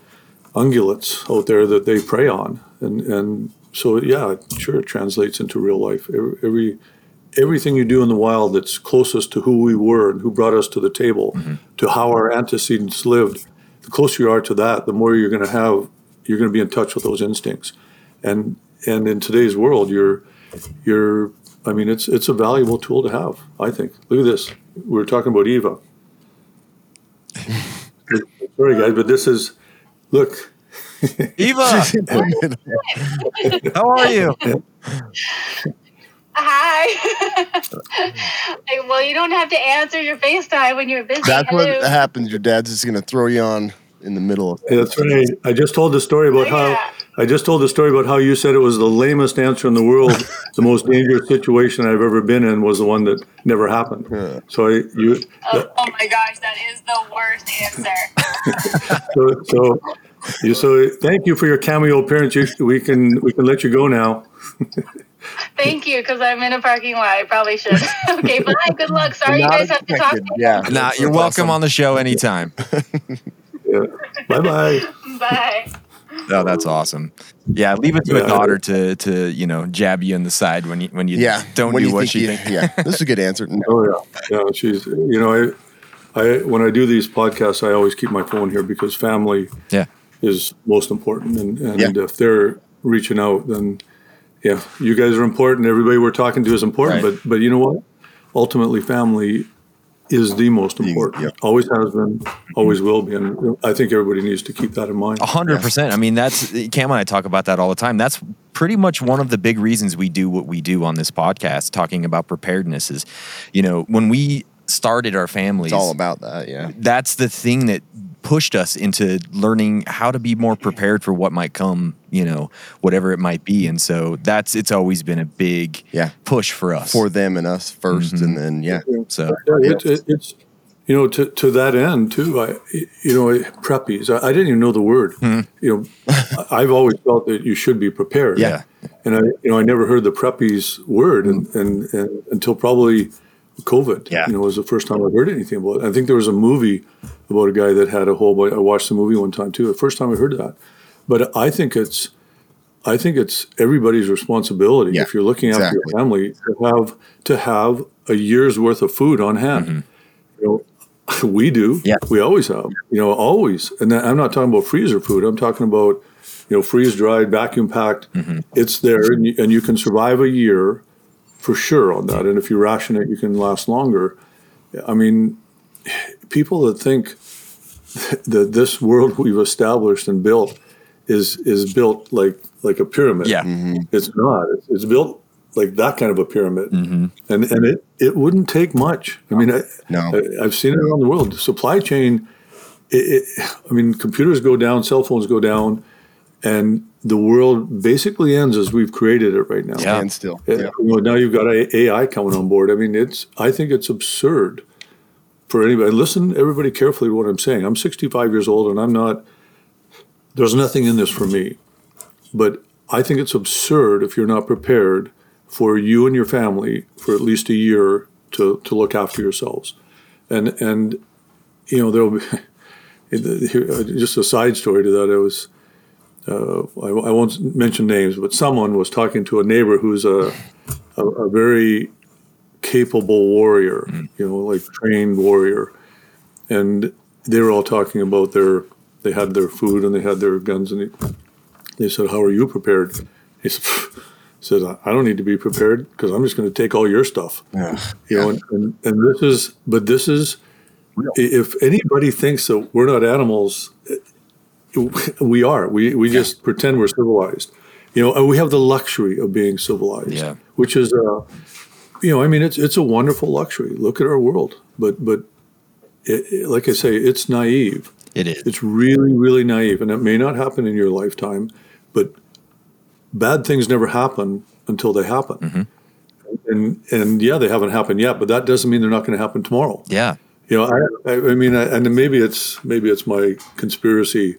ungulates out there that they prey on. And and so yeah sure it translates into real life. Every, every everything you do in the wild that's closest to who we were and who brought us to the table mm-hmm. to how our antecedents lived the closer you are to that the more you're going to have you're going to be in touch with those instincts. And and in today's world you're you're I mean it's it's a valuable tool to have I think. Look at this. We were talking about Eva. Sorry guys but this is look. Eva, how are you? Hi. Like, well, you don't have to answer your FaceTime when you're busy. That's Hello. what happens. Your dad's just gonna throw you on in the middle of Yeah, that's right. I just told the story about how Yeah. I just told the story about how you said it was the lamest answer in the world. the most dangerous situation I've ever been in was the one that never happened. So I, you, Oh, oh my gosh, that is the worst answer. so, so, you, so thank you for your cameo appearance. You, we can we can let you go now. Thank you, because I'm in a parking lot. I probably should. okay, bye. Good luck. Sorry, you Not guys have to talk. expected. Yeah. Nah, you're welcome on the show anytime. Yeah. Bye bye. Bye. Oh, that's awesome. Yeah, leave it to a daughter to to you know jab you in the side when you when you Yeah. don't when do you what think she you- thinks. Yeah. This is a good answer. No. Oh yeah, yeah. She's you know I, I when I do these podcasts, I always keep my phone here because family Yeah. is most important, and and Yeah. if they're reaching out, then yeah, you guys are important. Everybody we're talking to is important, Right. but but you know what? Ultimately, family is the most important. yeah. Always has been, mm-hmm. always will be, and I think everybody needs to keep that in mind. A hundred percent. I mean, that's Cam and I talk about that all the time. That's pretty much one of the big reasons we do what we do on this podcast, talking about preparedness. Is you know when we started our families, It's all about that. Yeah. that's the thing that pushed us into learning how to be more prepared for what might come, you know, whatever it might be. And so that's it's always been a big Yeah. push for us. For them and us 1st Mm-hmm. and then yeah. so it, it, it's you know to, to that end too. I you know preppies. I, I didn't even know the word. You know, I- I've always felt that you should be prepared. Yeah. and I you know I never heard the preppies word and, and, and until probably COVID. Yeah. you know it was the first time I heard anything about it. I think there was a movie about a guy that had a whole. bunch- I watched the movie one time too. The first time I heard that, but I think it's. I think it's everybody's responsibility Yeah, if you're looking after exactly. your family to have to have a year's worth of food on hand. Mm-hmm. You know, we do. Yeah. We always have. You know, always. And then I'm not talking about freezer food. I'm talking about, you know, freeze dried, vacuum packed. Mm-hmm. It's there, and you, and you can survive a year for sure on that. And if you ration it, you can last longer. I mean, people that think that this world we've established and built is is built like like a pyramid. Yeah. Mm-hmm. It's not. It's, it's built like that kind of a pyramid, mm-hmm. and and it it wouldn't take much. I mean, I, No. I, I've seen it around the world. The supply chain. It, it, I mean, computers go down, cell phones go down, and the world basically ends as we've created it right now. Yeah. And still. Yeah. you know, now you've got AI coming on board. I mean, it's. I think it's absurd for anybody. Listen, everybody, carefully to what I'm saying. I'm 65 years old, and I'm not. There's nothing in this for me, but I think it's absurd if you're not prepared for you and your family for at least a year to to look after yourselves, and and you know there'll be. uh, Just a side story to that. I was uh, I, I won't mention names, but someone was talking to a neighbor who's a, a, a very capable warrior, you know, like trained warrior, and they were all talking about their they had their food and they had their guns, and they, they said, "How are you prepared?" He said. Said I don't need to be prepared because I'm just going to take all your stuff, Yeah. you know. And, and, and this is, but this is, if anybody thinks that we're not animals, we are. We we just pretend we're civilized, you know. And we have the luxury of being civilized, Yeah. which is, uh, you know, I mean, it's it's a wonderful luxury. Look at our world, but but, it, it- like I say, it's naive. it is. It's really really naive, and it may not happen in your lifetime, but bad things never happen until they happen. And and yeah, they haven't happened yet, but that doesn't mean they're not going to happen tomorrow. Yeah. You know, I, I, mean, I, and maybe it's maybe it's my conspiracy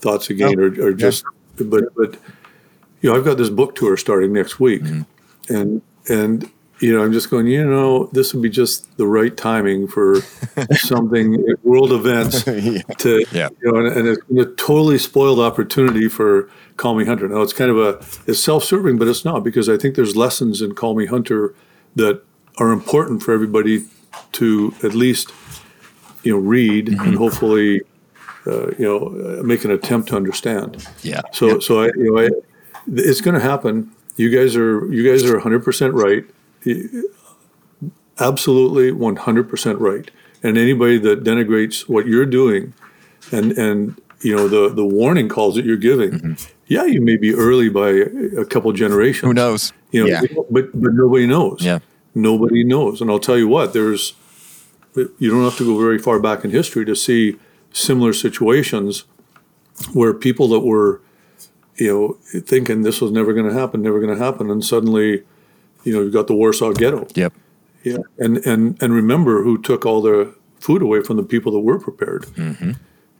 thoughts again, or, or just, but but you know, I've got this book tour starting next week, mm-hmm. and and you know, I'm just going, you know, this would be just the right timing for something world events to, Yeah. you know, and, and it's a totally spoiled opportunity for Call Me Hunter. Now it's kind of a it's self-serving, but it's not because I think there's lessons in Call Me Hunter that are important for everybody to at least you know read and hopefully uh, you know make an attempt to understand. Yeah. So so I you know I, it's going to happen. You guys are you guys are 100 percent right. Absolutely 100 percent right. And anybody that denigrates what you're doing, and and you know the the warning calls that you're giving, yeah, you may be early by a couple generations. Who knows? You know, Yeah. but but nobody knows. Yeah. Nobody knows. And I'll tell you what, there's you don't have to go very far back in history to see similar situations where people that were, you know, thinking this was never going to happen, never going to happen, and suddenly, you know, you've got the Warsaw Ghetto. Yep. Yeah, and and and remember who took all the food away from the people that were prepared. Mm-hmm.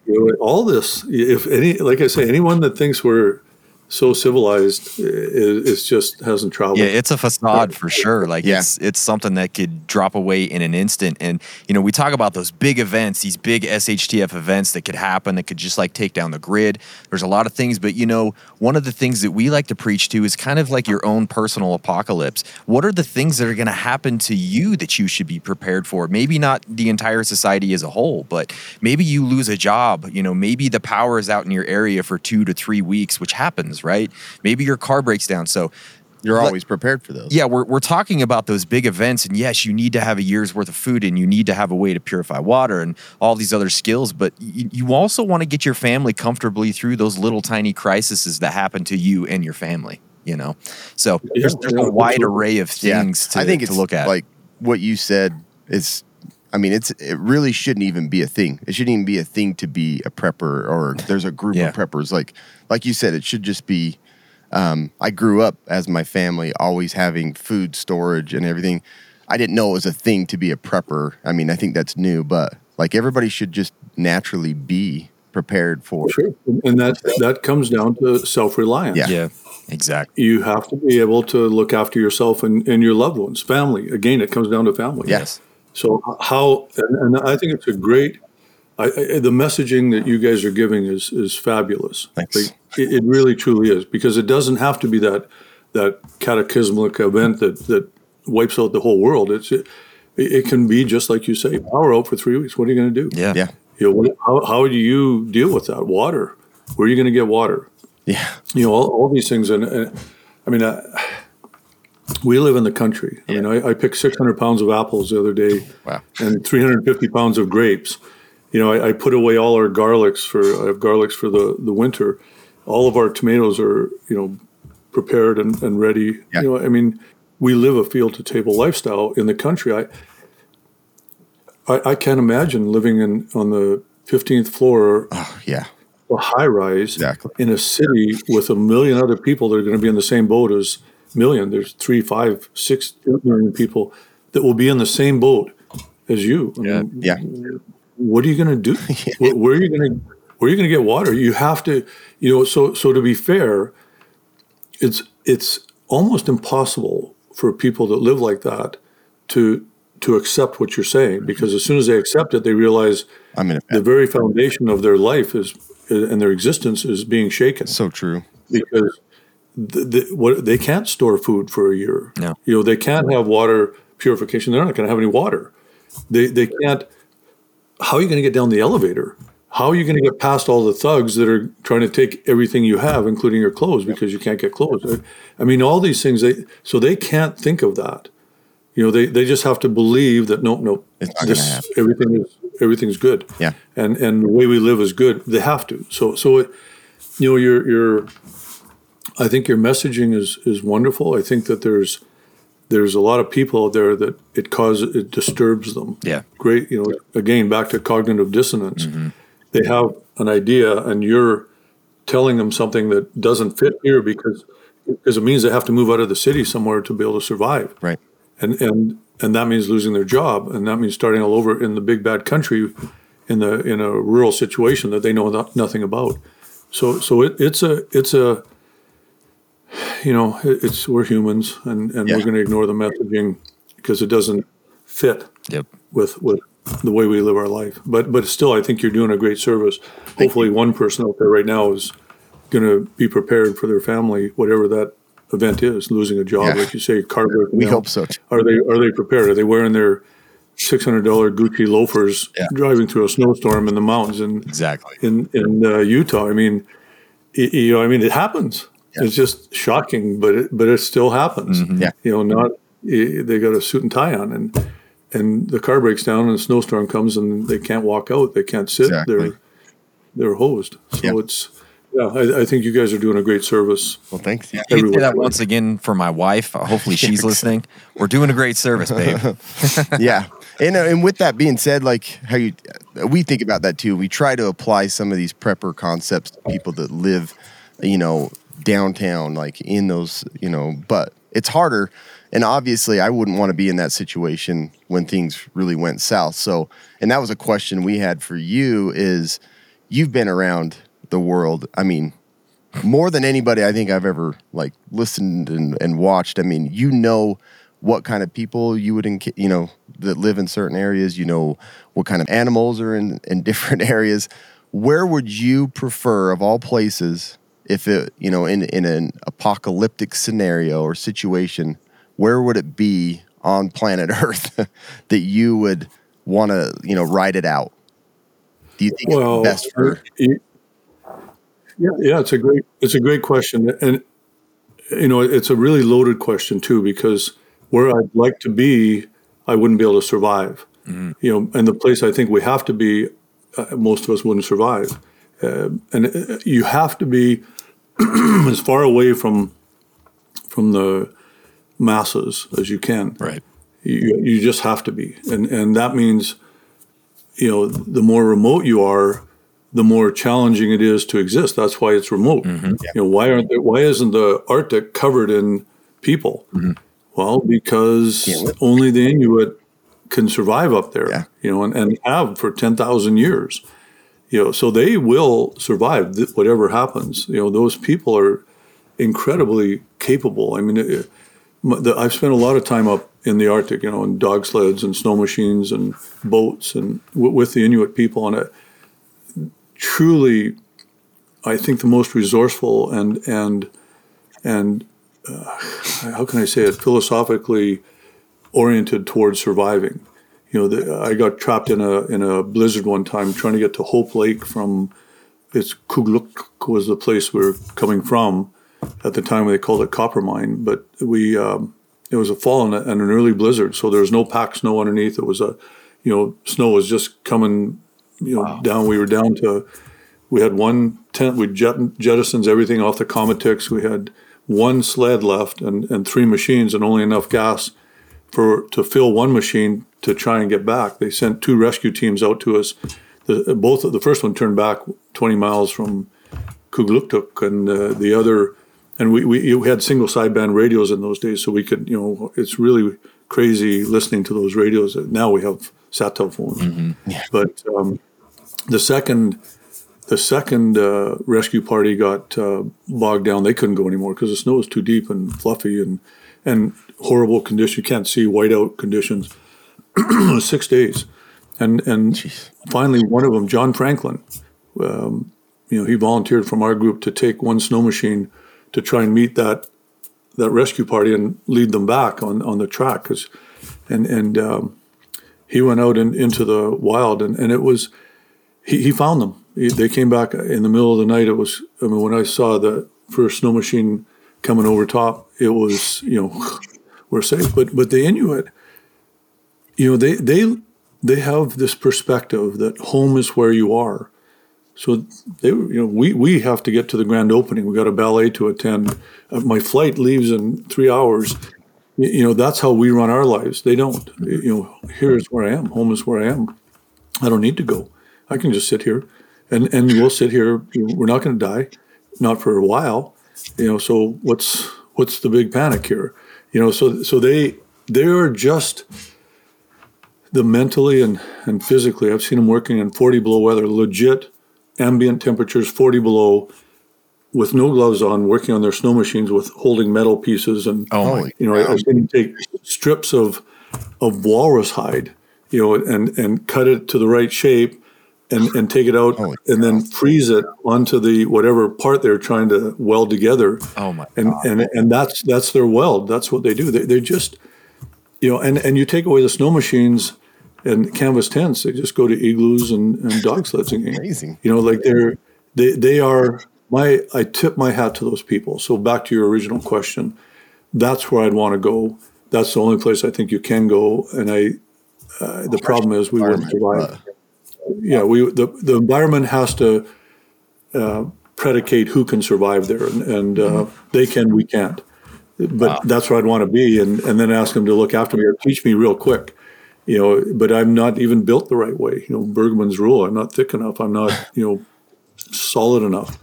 You know, all this, if any, like I say, anyone that thinks we're so civilized it, is just hasn't traveled. Yeah, it's a facade for sure. Like Yeah. it's it's something that could drop away in an instant. And you know, we talk about those big events, these big SHTF events that could happen that could just like take down the grid. There's a lot of things, but you know, one of the things that we like to preach to is kind of like your own personal apocalypse. What are the things that are going to happen to you that you should be prepared for? Maybe not the entire society as a whole, but maybe you lose a job, you know, maybe the power is out in your area for 2 to 3 weeks, which happens, right? Maybe your car breaks down. So You're Let- always prepared for those. yeah, we're, we're talking about those big events, and yes, you need to have a year's worth of food, and you need to have a way to purify water, and all these other skills. But you, you also want to get your family comfortably through those little tiny crises that happen to you and your family. You know, so there's, there's yeah, a wide array of Yeah. things to, I think to it's look at. like what you said is I mean, it's it really shouldn't even be a thing. It shouldn't even be a thing to be a prepper or there's a group Yeah. of preppers. Like like you said, it should just be. Um, I grew up as my family always having food storage and everything. I didn't know it was a thing to be a prepper. I mean, I think that's new, but like everybody should just naturally be prepared for. Sure. And that that comes down to self reliance. Yeah. Yeah, exactly. You have to be able to look after yourself and, and your loved ones, family. Again, it comes down to family. Yes. So how and, and I think it's a great. I, I, the messaging that you guys are giving is is fabulous. Thanks. Like, it, it really truly is because it doesn't have to be that that cataclysmic event that that wipes out the whole world. It's it, it can be just like you say, power out for three weeks. What are you going to do? Yeah. Yeah. You know, what, how how do you deal with that? Water. Where are you going to get water? Yeah. you know all, all these things and, and i mean I, we live in the country i mean I, I picked 600 pounds of apples the other day Wow. and 350 pounds of grapes you know I, I put away all our garlics for i have garlics for the, the winter all of our tomatoes are you know prepared and, and ready Yeah. you know i mean we live a field to table lifestyle in the country I, I i can't imagine living in on the 15th floor oh, Yeah. a high rise Exactly. in a city with a million other people that are going to be in the same boat as million. There's three, five, six million people that will be in the same boat as you. I mean, Yeah. What are you going to do? where, where are you going to where are you going to get water? You have to, you know. So so to be fair, it's it's almost impossible for people that live like that to to accept what you're saying mm-hmm. because as soon as they accept it, they realize in a the very foundation of their life is and their existence is being shaken so true. because the, the, what they can't store food for a year. No. You know, they can't have water purification. They're not going to have any water. They they can't. How are you going to get down the elevator? How are you going to get past all the thugs that are trying to take everything you have, including your clothes, because you can't get clothes? I- mean, all these things. They so they can't think of that. You know, they, they just have to believe that no, no, this everything is everything's good. Yeah. and and the way we live is good. They have to. So so it, you know, your your I think your messaging is is wonderful. I think that there's there's a lot of people out there that it causes it disturbs them. Yeah. Great, you know, again back to cognitive dissonance. Mm-hmm. They have an idea and you're telling them something that doesn't fit here because because it means they have to move out of the city somewhere to be able to survive. Right. And and and that means losing their job and that means starting all over in the big bad country in the in a rural situation that they know no, nothing about. So so it, it's a it's a you know it's we're humans and and Yeah. we're going to ignore the messaging because it doesn't fit Yep. with with the way we live our life. But but still, I think you're doing a great service. Hopefully, one person out there right now is going to be prepared for their family, whatever that event is, losing a job, Yeah. like you say, car We down. hope so. too. Are they are they prepared? Are they wearing their six hundred dollar Gucci loafers, Yeah. driving through a snowstorm in the mountains in Exactly. in in uh, Utah? I mean, you know, I mean, it happens. It's just shocking, but it, but it still happens. Yeah. You know, not they got a suit and tie on, and and the car breaks down, and a snowstorm comes, and they can't walk out. They can't sit. Exactly. They're they're hosed. So Yeah. it's yeah. I, I think you guys are doing a great service. Well, thanks. Can you say that once again for my wife? Uh, Hopefully she's listening. We're doing a great service, babe. yeah. And, uh, and with that being said, like how you, we think about that too. We try to apply some of these prepper concepts to people that live, you know, downtown, like in those, you know, but it's harder. And obviously, I wouldn't want to be in that situation when things really went south. So, and that was a question we had for you is you've been around the world. I mean, more than anybody I think I've ever like listened and, and watched. I mean, you know what kind of people you would, you know, that live in certain areas. You know what kind of animals are in, in different areas. Where would you prefer, of all places, if it, you know, in in an apocalyptic scenario or situation, where would it be on planet Earth that you would want to, you know, ride it out? Do you think Well, it's best for? y- yeah, yeah, it's a great it's a great question, and you know it's a really loaded question too because where I'd like to be, I wouldn't be able to survive. You know, and the place I think we have to be, uh, most of us wouldn't survive, uh, and uh, you have to be as far away from from the masses as you can. right. You, you just have to be, and and that means, you know, the more remote you are, the more challenging it is to exist. That's why it's remote. Mm-hmm. You know, why aren't there, why isn't the Arctic covered in people? Mm-hmm. Well, because only the Inuit can survive up there. Yeah. You know, and, and have for ten thousand years. You know, so they will survive th- whatever happens. You know, those people are incredibly capable. I mean, it, the, I've spent a lot of time up in the Arctic, you know, in dog sleds and snow machines and boats and w- with the Inuit people, and it truly, I think the most resourceful and and and uh, how can I say it philosophically oriented towards surviving. You know, the, I got trapped in a in a blizzard one time trying to get to Hope Lake from it's Kugluk was the place we were coming from. At the time, they called it Coppermine, but we um, it was a fall and, a, and an early blizzard, so there was no packed snow underneath. It was a, you know, snow was just coming, you know, down. We were down to, we had one tent. We jet, jettisons everything off the komatiks. We had one sled left and, and three machines and only enough gas for to fill one machine to try and get back. They sent two rescue teams out to us. The, both the first one turned back 20 miles from Kugluktuk, and uh, the other, and we, we we had single sideband radios in those days, so we could you know it's really crazy listening to those radios. Now we have sat telephones, but um, the second the second uh, rescue party got uh, bogged down. They couldn't go anymore because the snow was too deep and fluffy and and horrible condition. You can't see whiteout conditions. Six days, and and finally one of them, John Franklin, um, you know, he volunteered from our group to take one snow machine to try and meet that that rescue party and lead them back on on the track. Cause, and and um, he went out in, into the wild and, and it was he, he found them. He, they came back in the middle of the night. It was I mean when I saw the first snow machine coming over top, it was you know we're safe. But but the Inuit, you know they they they have this perspective that home is where you are. So they, you know, we we have to get to the grand opening. We got a ballet to attend. Uh, my flight leaves in three hours. You know, that's how we run our lives. They don't. You know, here is where I am. Home is where I am. I don't need to go. I can just sit here, and and we'll sit here. We're not going to die, not for a while. You know, so what's what's the big panic here? You know, so so they they are just the mentally and, and physically. I've seen them working in 40 below weather, legit ambient temperatures, 40 below, with no gloves on, working on their snow machines with holding metal pieces. And, Oh you know, I, I've seen them take strips of, of walrus hide, you know, and, and cut it to the right shape and, and take it out Holy and then freeze it onto the whatever part they're trying to weld together. Oh my And, and, and that's, that's their weld. That's what they do. They, they just, you know, and, and you take away the snow machines and canvas tents, they just go to igloos and, and dog sleds again. Amazing. You know, like they're they they are my I tip my hat to those people. So back to your original question, that's where I'd want to go. That's the only place I think you can go. And I uh, the problem is we wouldn't survive. Yeah, we the the environment has to uh, predicate who can survive there, and, and uh, they can, we can't. But that's where I'd want to be, and and then ask them to look after me or teach me real quick. You know, but I'm not even built the right way. You know, Bergmann's rule. I'm not thick enough. I'm not, you know, solid enough.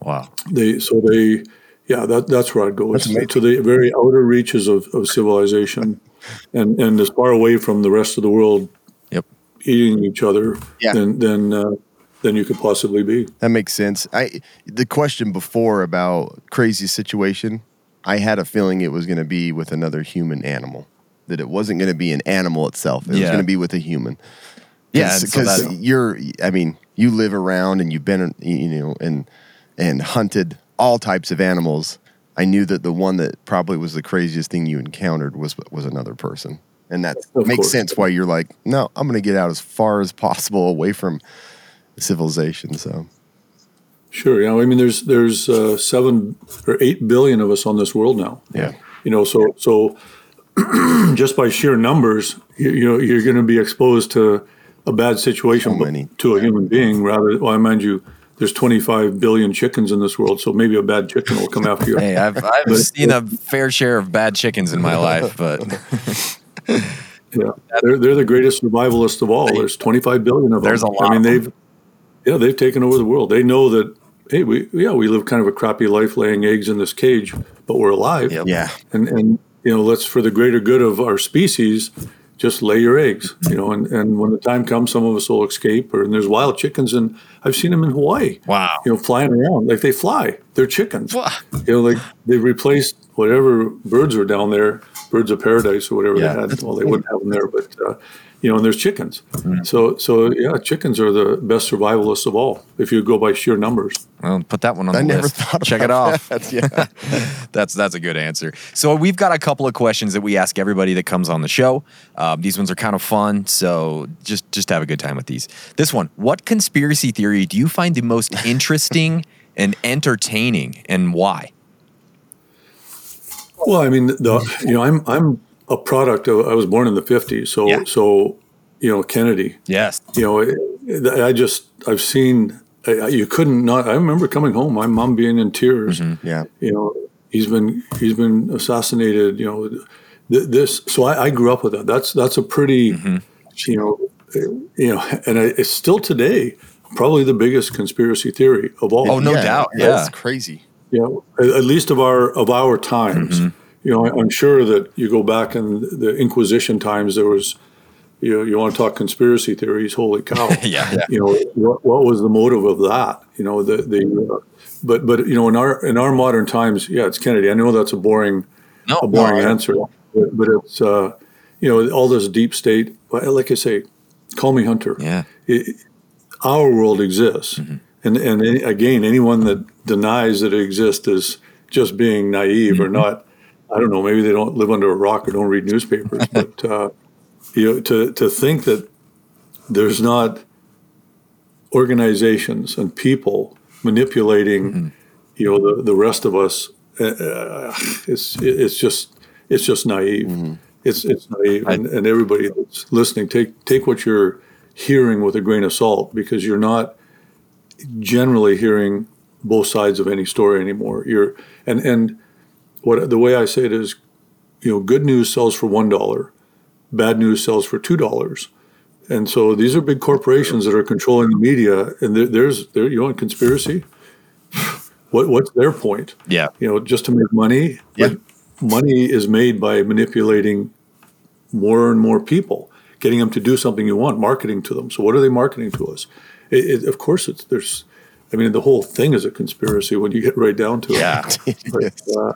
wow. They so they, yeah, that that's where I'd go. It's to the very outer reaches of, of civilization, and and as far away from the rest of the world. Eating each other Yeah. than than uh, than you could possibly be. That makes sense. I the question before about crazy situation, I had a feeling it was going to be with another human animal. That it wasn't going to be an animal itself. It was going to be with a human. Yeah, and so because you're. I mean, you live around and you've been, you know, and and hunted all types of animals. I knew that the one that probably was the craziest thing you encountered was was another person, and that Of makes course. sense. Why you're like, no, I'm going to get out as far as possible away from civilization. So Sure. Yeah. I mean, there's there's uh, seven or eight billion of us on this world now. yeah. You know, so so just by sheer numbers, you, you know, you're going to be exposed to a bad situation So many. to a human being. Rather, well, I mind you, there's 25 billion chickens in this world, so maybe a bad chicken will come after you. Hey, I've, I've seen a fair share of bad chickens in my life, but Yeah, they're they're the greatest survivalists of all. There's 25 billion of them. There's a lot I mean, of they've yeah, they've taken over the world. They know that hey, we yeah, we live kind of a crappy life, laying eggs in this cage, but we're alive. Yep. Yeah. and and you know, let's for the greater good of our species, just lay your eggs. You know, and and when the time comes, some of us will escape. Or and there's wild chickens, and I've seen them in Hawaii. Wow. you know, flying around like they fly. They're chickens. Wow. You know, like they replaced whatever birds were down there, birds of paradise or whatever Yeah. they had. Well, they wouldn't have them there, but uh, you know, and there's chickens. Mm. So so yeah, chickens are the best survivalists of all if you go by sheer numbers. well, put that one on I the never list. thought Check it off. that. Yeah. that's that's a good answer. So we've got a couple of questions that we ask everybody that comes on the show. Um, these ones are kind of fun, so just just have a good time with these. This one: What conspiracy theory do you find the most interesting and entertaining, and why? Well, I mean, the you know, I'm I'm a product of. I was born in the '50s, so Yeah. so you know, Kennedy. Yes. You know, it- I just I've seen. I- You couldn't not. I remember coming home, my mom being in tears. Mm-hmm, yeah. You know, he's been he's been assassinated. You know, th- this. So I, I grew up with that. That's that's a pretty, mm-hmm. you know, you know, and I, it's still today probably the biggest conspiracy theory of all. Oh, no doubt, yeah. That's crazy. Yeah, at at least of our of our times. Mm-hmm. You know, I- I'm sure that you go back in the Inquisition times. There was, you know, you want to talk conspiracy theories? Holy cow! Yeah. Yeah. You know, what, what was the motive of that? You know, the the, uh, but but you know, in our in our modern times, yeah, it's Kennedy. I know that's a boring No, a boring no, answer, but, but it's uh, you know all this deep state. but Like I say, call me Hunter Yeah. our world exists. Mm-hmm. And, and again, anyone that denies that it exists is just being naive or Mm-hmm. not. I don't know. Maybe they don't live under a rock or don't read newspapers. but uh, you know, to to think that there's not organizations and people manipulating, Mm-hmm. you know, the, the rest of us, uh, it's it's just it's just naive. It's it's naive, and, and everybody that's listening, take take what you're hearing with a grain of salt because you're not generally hearing both sides of any story anymore. You're and and what the way I say it is, you know, good news sells for one dollar, bad news sells for two dollars. And so these are big corporations that are controlling the media, and there, there's there you want conspiracy. What what's their point? Yeah. You know, just to make money. Yeah. Money is made by manipulating more and more people, getting them to do something you want, marketing to them. So what are they marketing to us? It, it, of course, it's there's. I mean, the whole thing is a conspiracy when you get right down to Yeah. it. But, uh,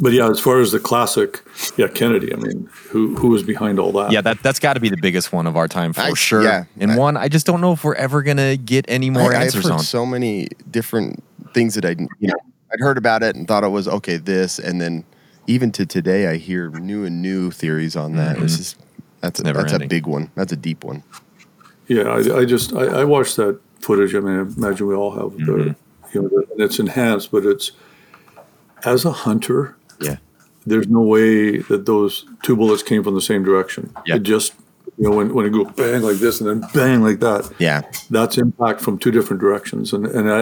but yeah, as far as the classic, yeah, Kennedy. I mean, who who was behind all that? Yeah, that that's got to be the biggest one of our time for I- sure. yeah. and I- one I just don't know if we're ever gonna get any more I, I've answers heard on. so many different things that I, you know, I'd heard about it and thought it was okay. This and then even to today, I hear new and new theories on that. This is that's a, never that's ending. a big one. That's a deep one. Yeah, I, I just I, I watched that footage. I mean, I imagine we all have Mm-hmm. the, you know, and it's enhanced, but it's as a hunter, Yeah. there's no way that those two bullets came from the same direction. Yeah. It just you know when when it goes bang like this and then bang like that. Yeah. That's impact from two different directions, and and I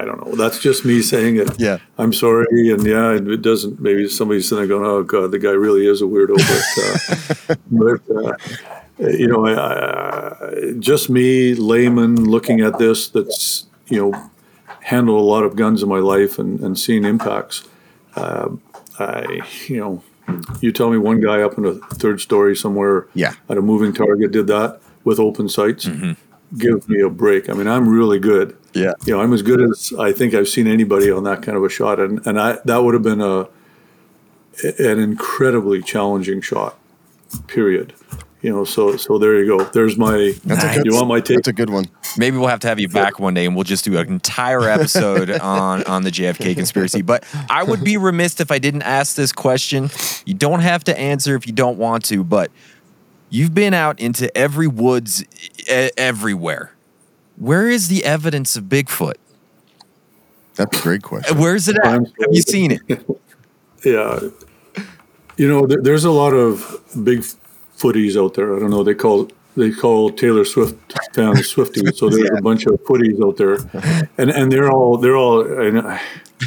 I don't know. That's just me saying it. Yeah. I'm sorry, and yeah, it doesn't. Maybe somebody's sitting there going, "Oh God, the guy really is a weirdo." But, uh, but uh, you know, just me, layman, looking at this. That's you know, handled a lot of guns in my life and, and seen impacts. Um, I you know, you tell me one guy up in a third story somewhere Yeah. at a moving target did that with open sights. Give me a break. I mean, I'm really good. Yeah. You know, I'm as good as I think I've seen anybody on that kind of a shot, and and I that would have been a an incredibly challenging shot. Period. You know, so so there you go. There's my. That's a good. you want my take? That's a good one. Maybe we'll have to have you back one day and we'll just do an entire episode on on the JFK conspiracy. But I would be remiss if I didn't ask this question. You don't have to answer if you don't want to, but you've been out into every woods e- everywhere. Where is the evidence of Bigfoot? That's a great question. Where's it at? I'm Have you seen it? Yeah. You know, there, there's a lot of big footies out there. I don't know. They call they call Taylor Swift fans Swifties. So there's a bunch of footies out there, and and they're all they're all and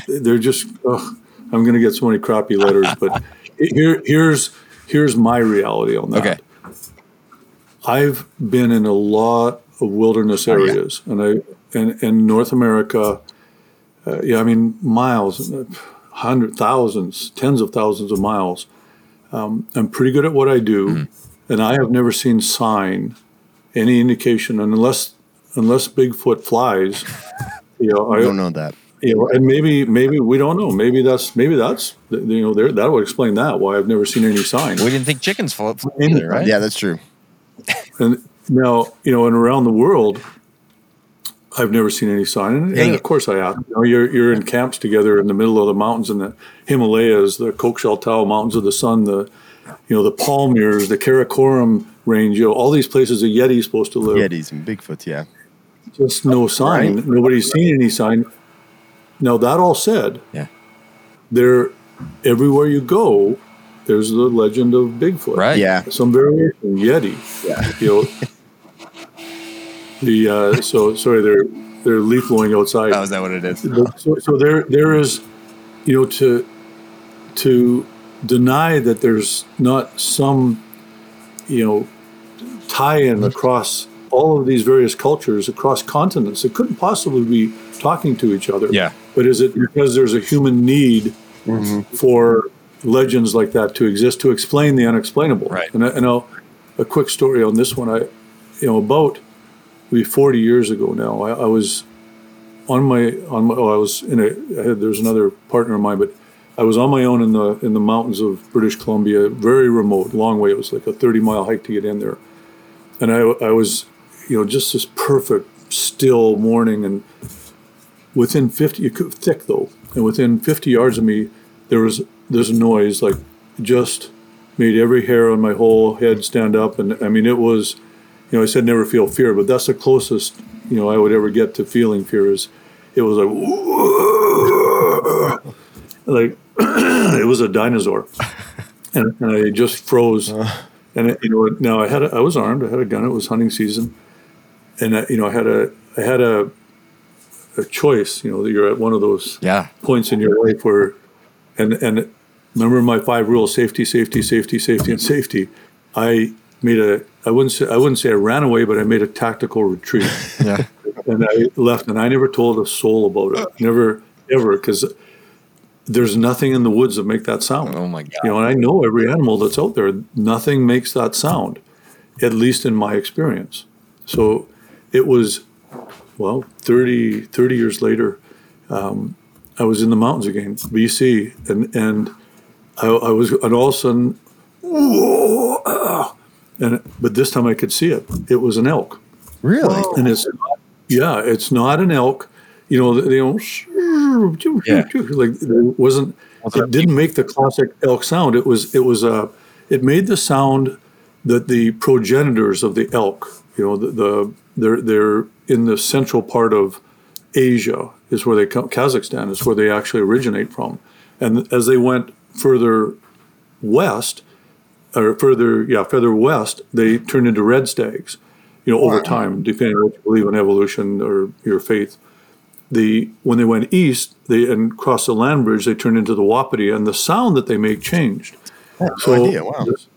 they're just. Ugh, I'm going to get so many crappy letters, but here here's here's my reality on that. Okay. I've been in a lot of wilderness Oh, yeah. areas, and I and in North America. Uh, yeah, I mean miles, hundred thousands, tens of thousands of miles. Um, I'm pretty good at what I do, Mm-hmm. And I have never seen sign, any indication, unless unless Bigfoot flies, you know, I I don't know that. you know, and maybe maybe we don't know. Maybe that's maybe that's you know there that would explain that why I've never seen any sign. We didn't think chickens flew flew either, right? Yeah, that's true. And now, you know, and around the world, I've never seen any sign. And, and of course, I have. You know, you're you're in camps together in the middle of the mountains in the Himalayas, the Kokshaltau Mountains of the Sun, the you know the Pamirs, the Karakoram Range. You know, all these places a Yeti's supposed to live. Yetis and Bigfoot, yeah. Just no sign. Nobody's seen any sign. Now that all said, Yeah. there everywhere you go, there's the legend of Bigfoot. Right. Yeah. Some variation, Yeti. Yeah. You know, the uh, so sorry, they're they're leaf blowing outside. Oh, is that what it is? So, so there there is, you know, to to deny that there's not some, you know, tie-in across all of these various cultures across continents that couldn't possibly be talking to each other. Yeah. But is it because there's a human need mm-hmm. for legends like that to exist to explain the unexplainable? Right. And, and I'll, a quick story on this one. I, you know, about maybe 40 years ago now, I, I was on my on my, oh, I was in a I had, there's another partner of mine, but I was on my own in the in the mountains of British Columbia, very remote, long way. It was like a 30 mile hike to get in there, and I I was you know just this perfect still morning, and within 50 you thick though, and within 50 yards of me there was a noise like just made every hair on my whole head stand up, and I mean it was you know, I said never feel fear, but that's the closest, you know, I would ever get to feeling fear is it was like, like it was a dinosaur. And, and I just froze. Uh. And, it, you know, now I had, a, I was armed, I had a gun, it was hunting season. And, I, you know, I had a, I had a, a choice, you know, that you're at one of those Yeah. points in your life where, and and remember my five rules: safety, safety, safety, safety, and safety. I made a. I wouldn't say I wouldn't say I ran away, but I made a tactical retreat, Yeah. and I left. And I never told a soul about it. Never, ever, because there's nothing in the woods that make that sound. Oh my God. You know, and I know every animal that's out there. Nothing makes that sound, at least in my experience. So it was, well, 30, 30 years later, um, I was in the mountains again, BC, and and I, I was, and all of a sudden, whoa, ah, and but this time I could see it. It was an elk, Really? and it's yeah, it's not an elk. You know, they don't Yeah. like it wasn't. It didn't make the classic elk sound. It was it was a. It made the sound that the progenitors of the elk. You know, the, the they're they're in the central part of Asia is where they come. Kazakhstan is where they actually originate from, and as they went further west, or further yeah further west, they turned into red stags. You know, over time, depending on what you believe in evolution or your faith the when they went east, they and crossed the land bridge, they turned into the Wapiti, and the sound that they make changed. no idea. Wow. this-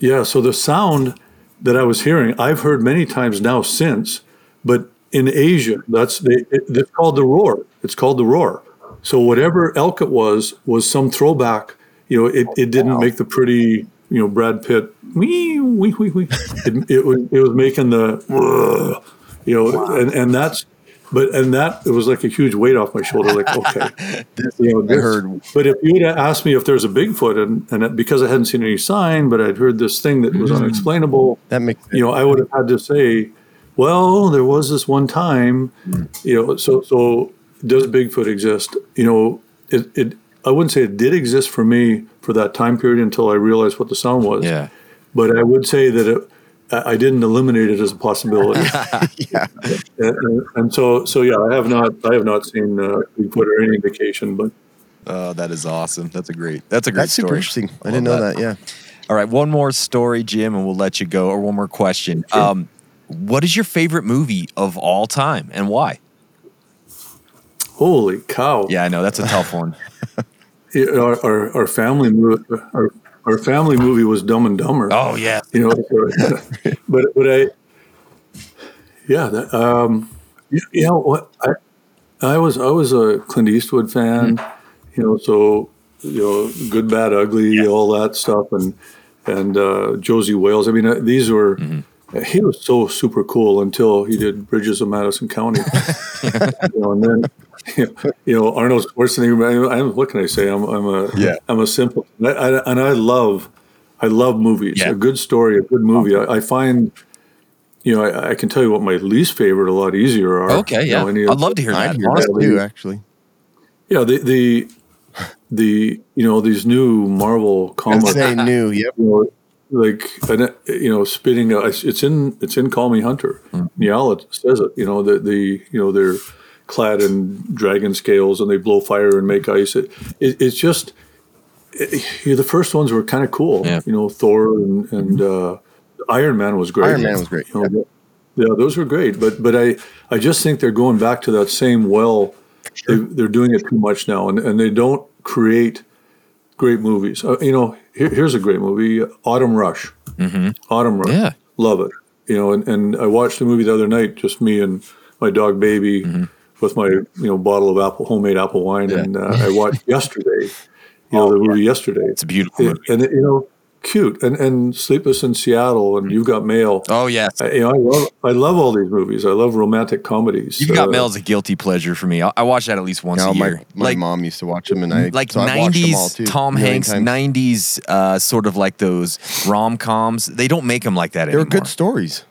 yeah, so the sound that I was hearing, I've heard many times now since, but in Asia, that's they, it, it's called the roar. It's called the roar. So whatever elk it was was some throwback. You know, it, it didn't make the pretty you know Brad Pitt wee wee wee wee. It, it was it was making the you know, and and that's. But and that it was like a huge weight off my shoulder. Like okay, you know, I heard- But if you'd have asked me if there's a Bigfoot, and and it, because I hadn't seen any sign, but I'd heard this thing that was mm. unexplainable, That makes you know, I would have had to say, well, there was this one time, mm. you know. So so does Bigfoot exist? You know, it it. I wouldn't say it did exist for me for that time period until I realized what the sound was. Yeah. But I would say that it, I I didn't eliminate it as a possibility. yeah. and, and- and so so yeah, I have not I have not seen uh, Bigfoot or any indication, but Oh, that is awesome. That's a great. That's a great That's super story. interesting. I Love didn't know that. Yeah. All right, one more story, Jim, and we'll let you go, or one more question. Um, what is your favorite movie of all time, and why? Holy cow! Yeah, I know that's a tough one. Our, our, our family movie, our, our family movie was Dumb and Dumber. Oh yeah, you know, but but I, yeah, that, um, you, you know what I, I was I was a Clint Eastwood fan, you know, so you know, good, bad, ugly, all that stuff, and and uh, Josey Wales. I mean, uh, these were. He was so super cool until he did Bridges of Madison County, you know, and then you know Arnold Schwarzenegger. I, I, what can I say? I'm, I'm a Yeah. I'm a simple, I, I, and I love I love movies. Yeah. A good story, a good movie. I, I find, you know, I, I can tell you what my least favorite a lot easier are. okay, you yeah, know, any I'd love to hear I'd that. hear honestly. that too, actually. Yeah, the the the you know these new Marvel I'd comics. say new. Yep. you know, like and, uh, you know, spitting. Uh, it's in it's in Call Me Hunter. Niall says it. You know the the you know they're clad in dragon scales and they blow fire and make ice. It, it it's just it, you know, the first ones were kind of cool. Yeah. You know Thor and and uh, Iron Man was great. Iron Man was great, You know, yeah, those were great. But but I I just think they're going back to that same well. They, they're doing it too much now, and, and they don't create great movies. Uh, you know, here, here's a great movie, Autumn Rush. Mm-hmm. Autumn Rush. Yeah. love it. You know, and, and I watched the movie the other night, just me and my dog baby, with my you know bottle of apple homemade apple wine, and uh, I watched yesterday. You know, the movie yesterday. It's a beautiful movie. and you know, cute, and and Sleepless in Seattle, and You've Got Mail. Oh yes, I, you know, I love I love all these movies. I love romantic comedies. You've Got Uh, Mail is a guilty pleasure for me. I, I watch that at least once No, a my, year. my like mom used to watch them, and I like so I've them all '90s too, Tom Hanks, times. '90s uh, sort of like those rom coms. They don't make them like that anymore. They're anymore. good stories.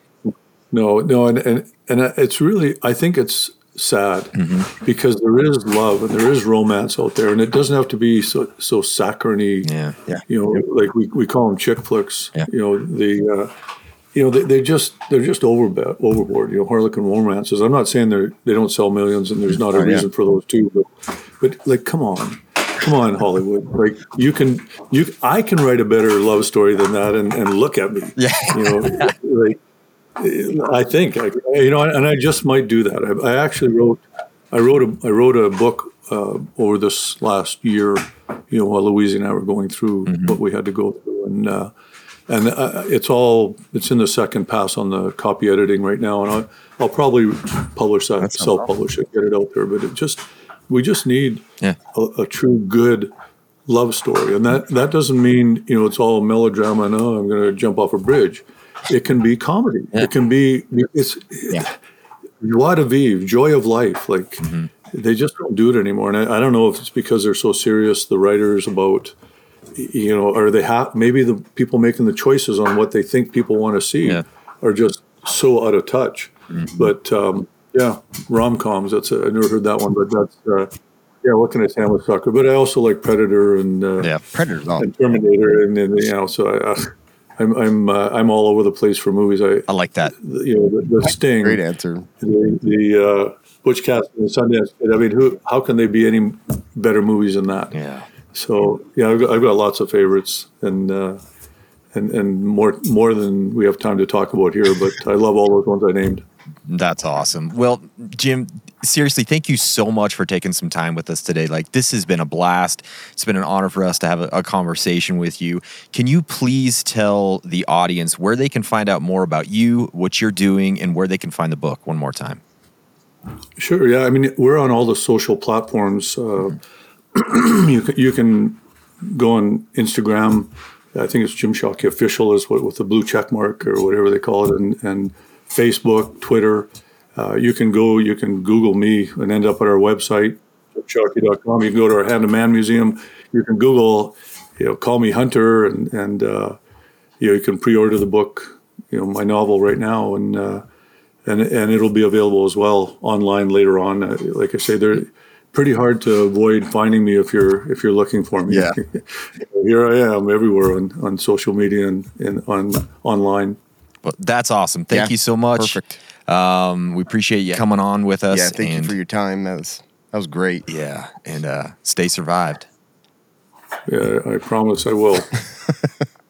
No, no, and and and it's really I think it's sad Mm-hmm. because there is love and there is romance out there, and it doesn't have to be so so saccharine. Yeah, Yeah. You know, like we, we call them chick flicks. Yeah. You know the. Uh, you know they, they just they're just over overboard. You know Harlequin romances. I'm not saying they are they don't sell millions and there's not a Oh, yeah. reason for those too, but but like come on, come on Hollywood. Like you can you I can write a better love story than that and, and look at me. Yeah. You know like I think, I, you know, and I just might do that. I, I actually wrote, I wrote a, I wrote a book uh, over this last year. You know, while Louise and I were going through what we had to go through, and uh, and uh, it's all, it's in the second pass on the copy editing right now, and I'll, I'll probably publish that, self-publish it, get it out there. But it just, we just need Yeah. a, a true good love story, and that that doesn't mean you know it's all melodrama. No, oh, I'm going to jump off a bridge. It can be comedy. It can be it's joie de vivre, joy of life. Like they just don't do it anymore, and I, I don't know if it's because they're so serious, the writers about you know, or they have maybe the people making the choices on what they think people want to see Yeah. are just so out of touch. But um, yeah, rom coms. That's a, I never heard that one, but that's uh, yeah. What can I say? I'm a sucker, but I also like Predator and uh, Yeah. Predator and Terminator, and, and you know, so I, uh, I'm I'm uh, I'm all over the place for movies. I I like that. you know the, the Sting, Great answer. the, the uh, Butch Cassidy and Sundance Kid. I mean, who? How can they be any better movies than that? Yeah. So yeah, I've got, I've got lots of favorites, and uh, and and more more than we have time to talk about here. But I love all those ones I named. That's awesome. Well, Jim, seriously, thank you so much for taking some time with us today. Like, this has been a blast. It's been an honor for us to have a, a conversation with you. Can you please tell the audience where they can find out more about you, what you're doing, and where they can find the book one more time? Sure. Yeah. I mean, we're on all the social platforms. Uh, you can, you can go on Instagram. I think it's Jim Shockey official is what with the blue check mark or whatever they call it, and, and Facebook, Twitter. Uh, you can go. You can Google me and end up at our website, jimshockey.com. You can go to our Hand of Man Museum. You can Google, you know, call me Hunter, and and uh, you know you can pre-order the book, you know, my novel right now, and. Uh, and and it'll be available as well online later on. Uh, like I say, they're pretty hard to avoid finding me if you're if you're looking for me. Yeah. here I am everywhere on, on social media and, and on online. But that's awesome. Thank Yeah, you so much. perfect. Um, we appreciate you coming on with us. Yeah, thank you for your time. That was that was great. Yeah, and uh, stay survived. Yeah, I promise I will.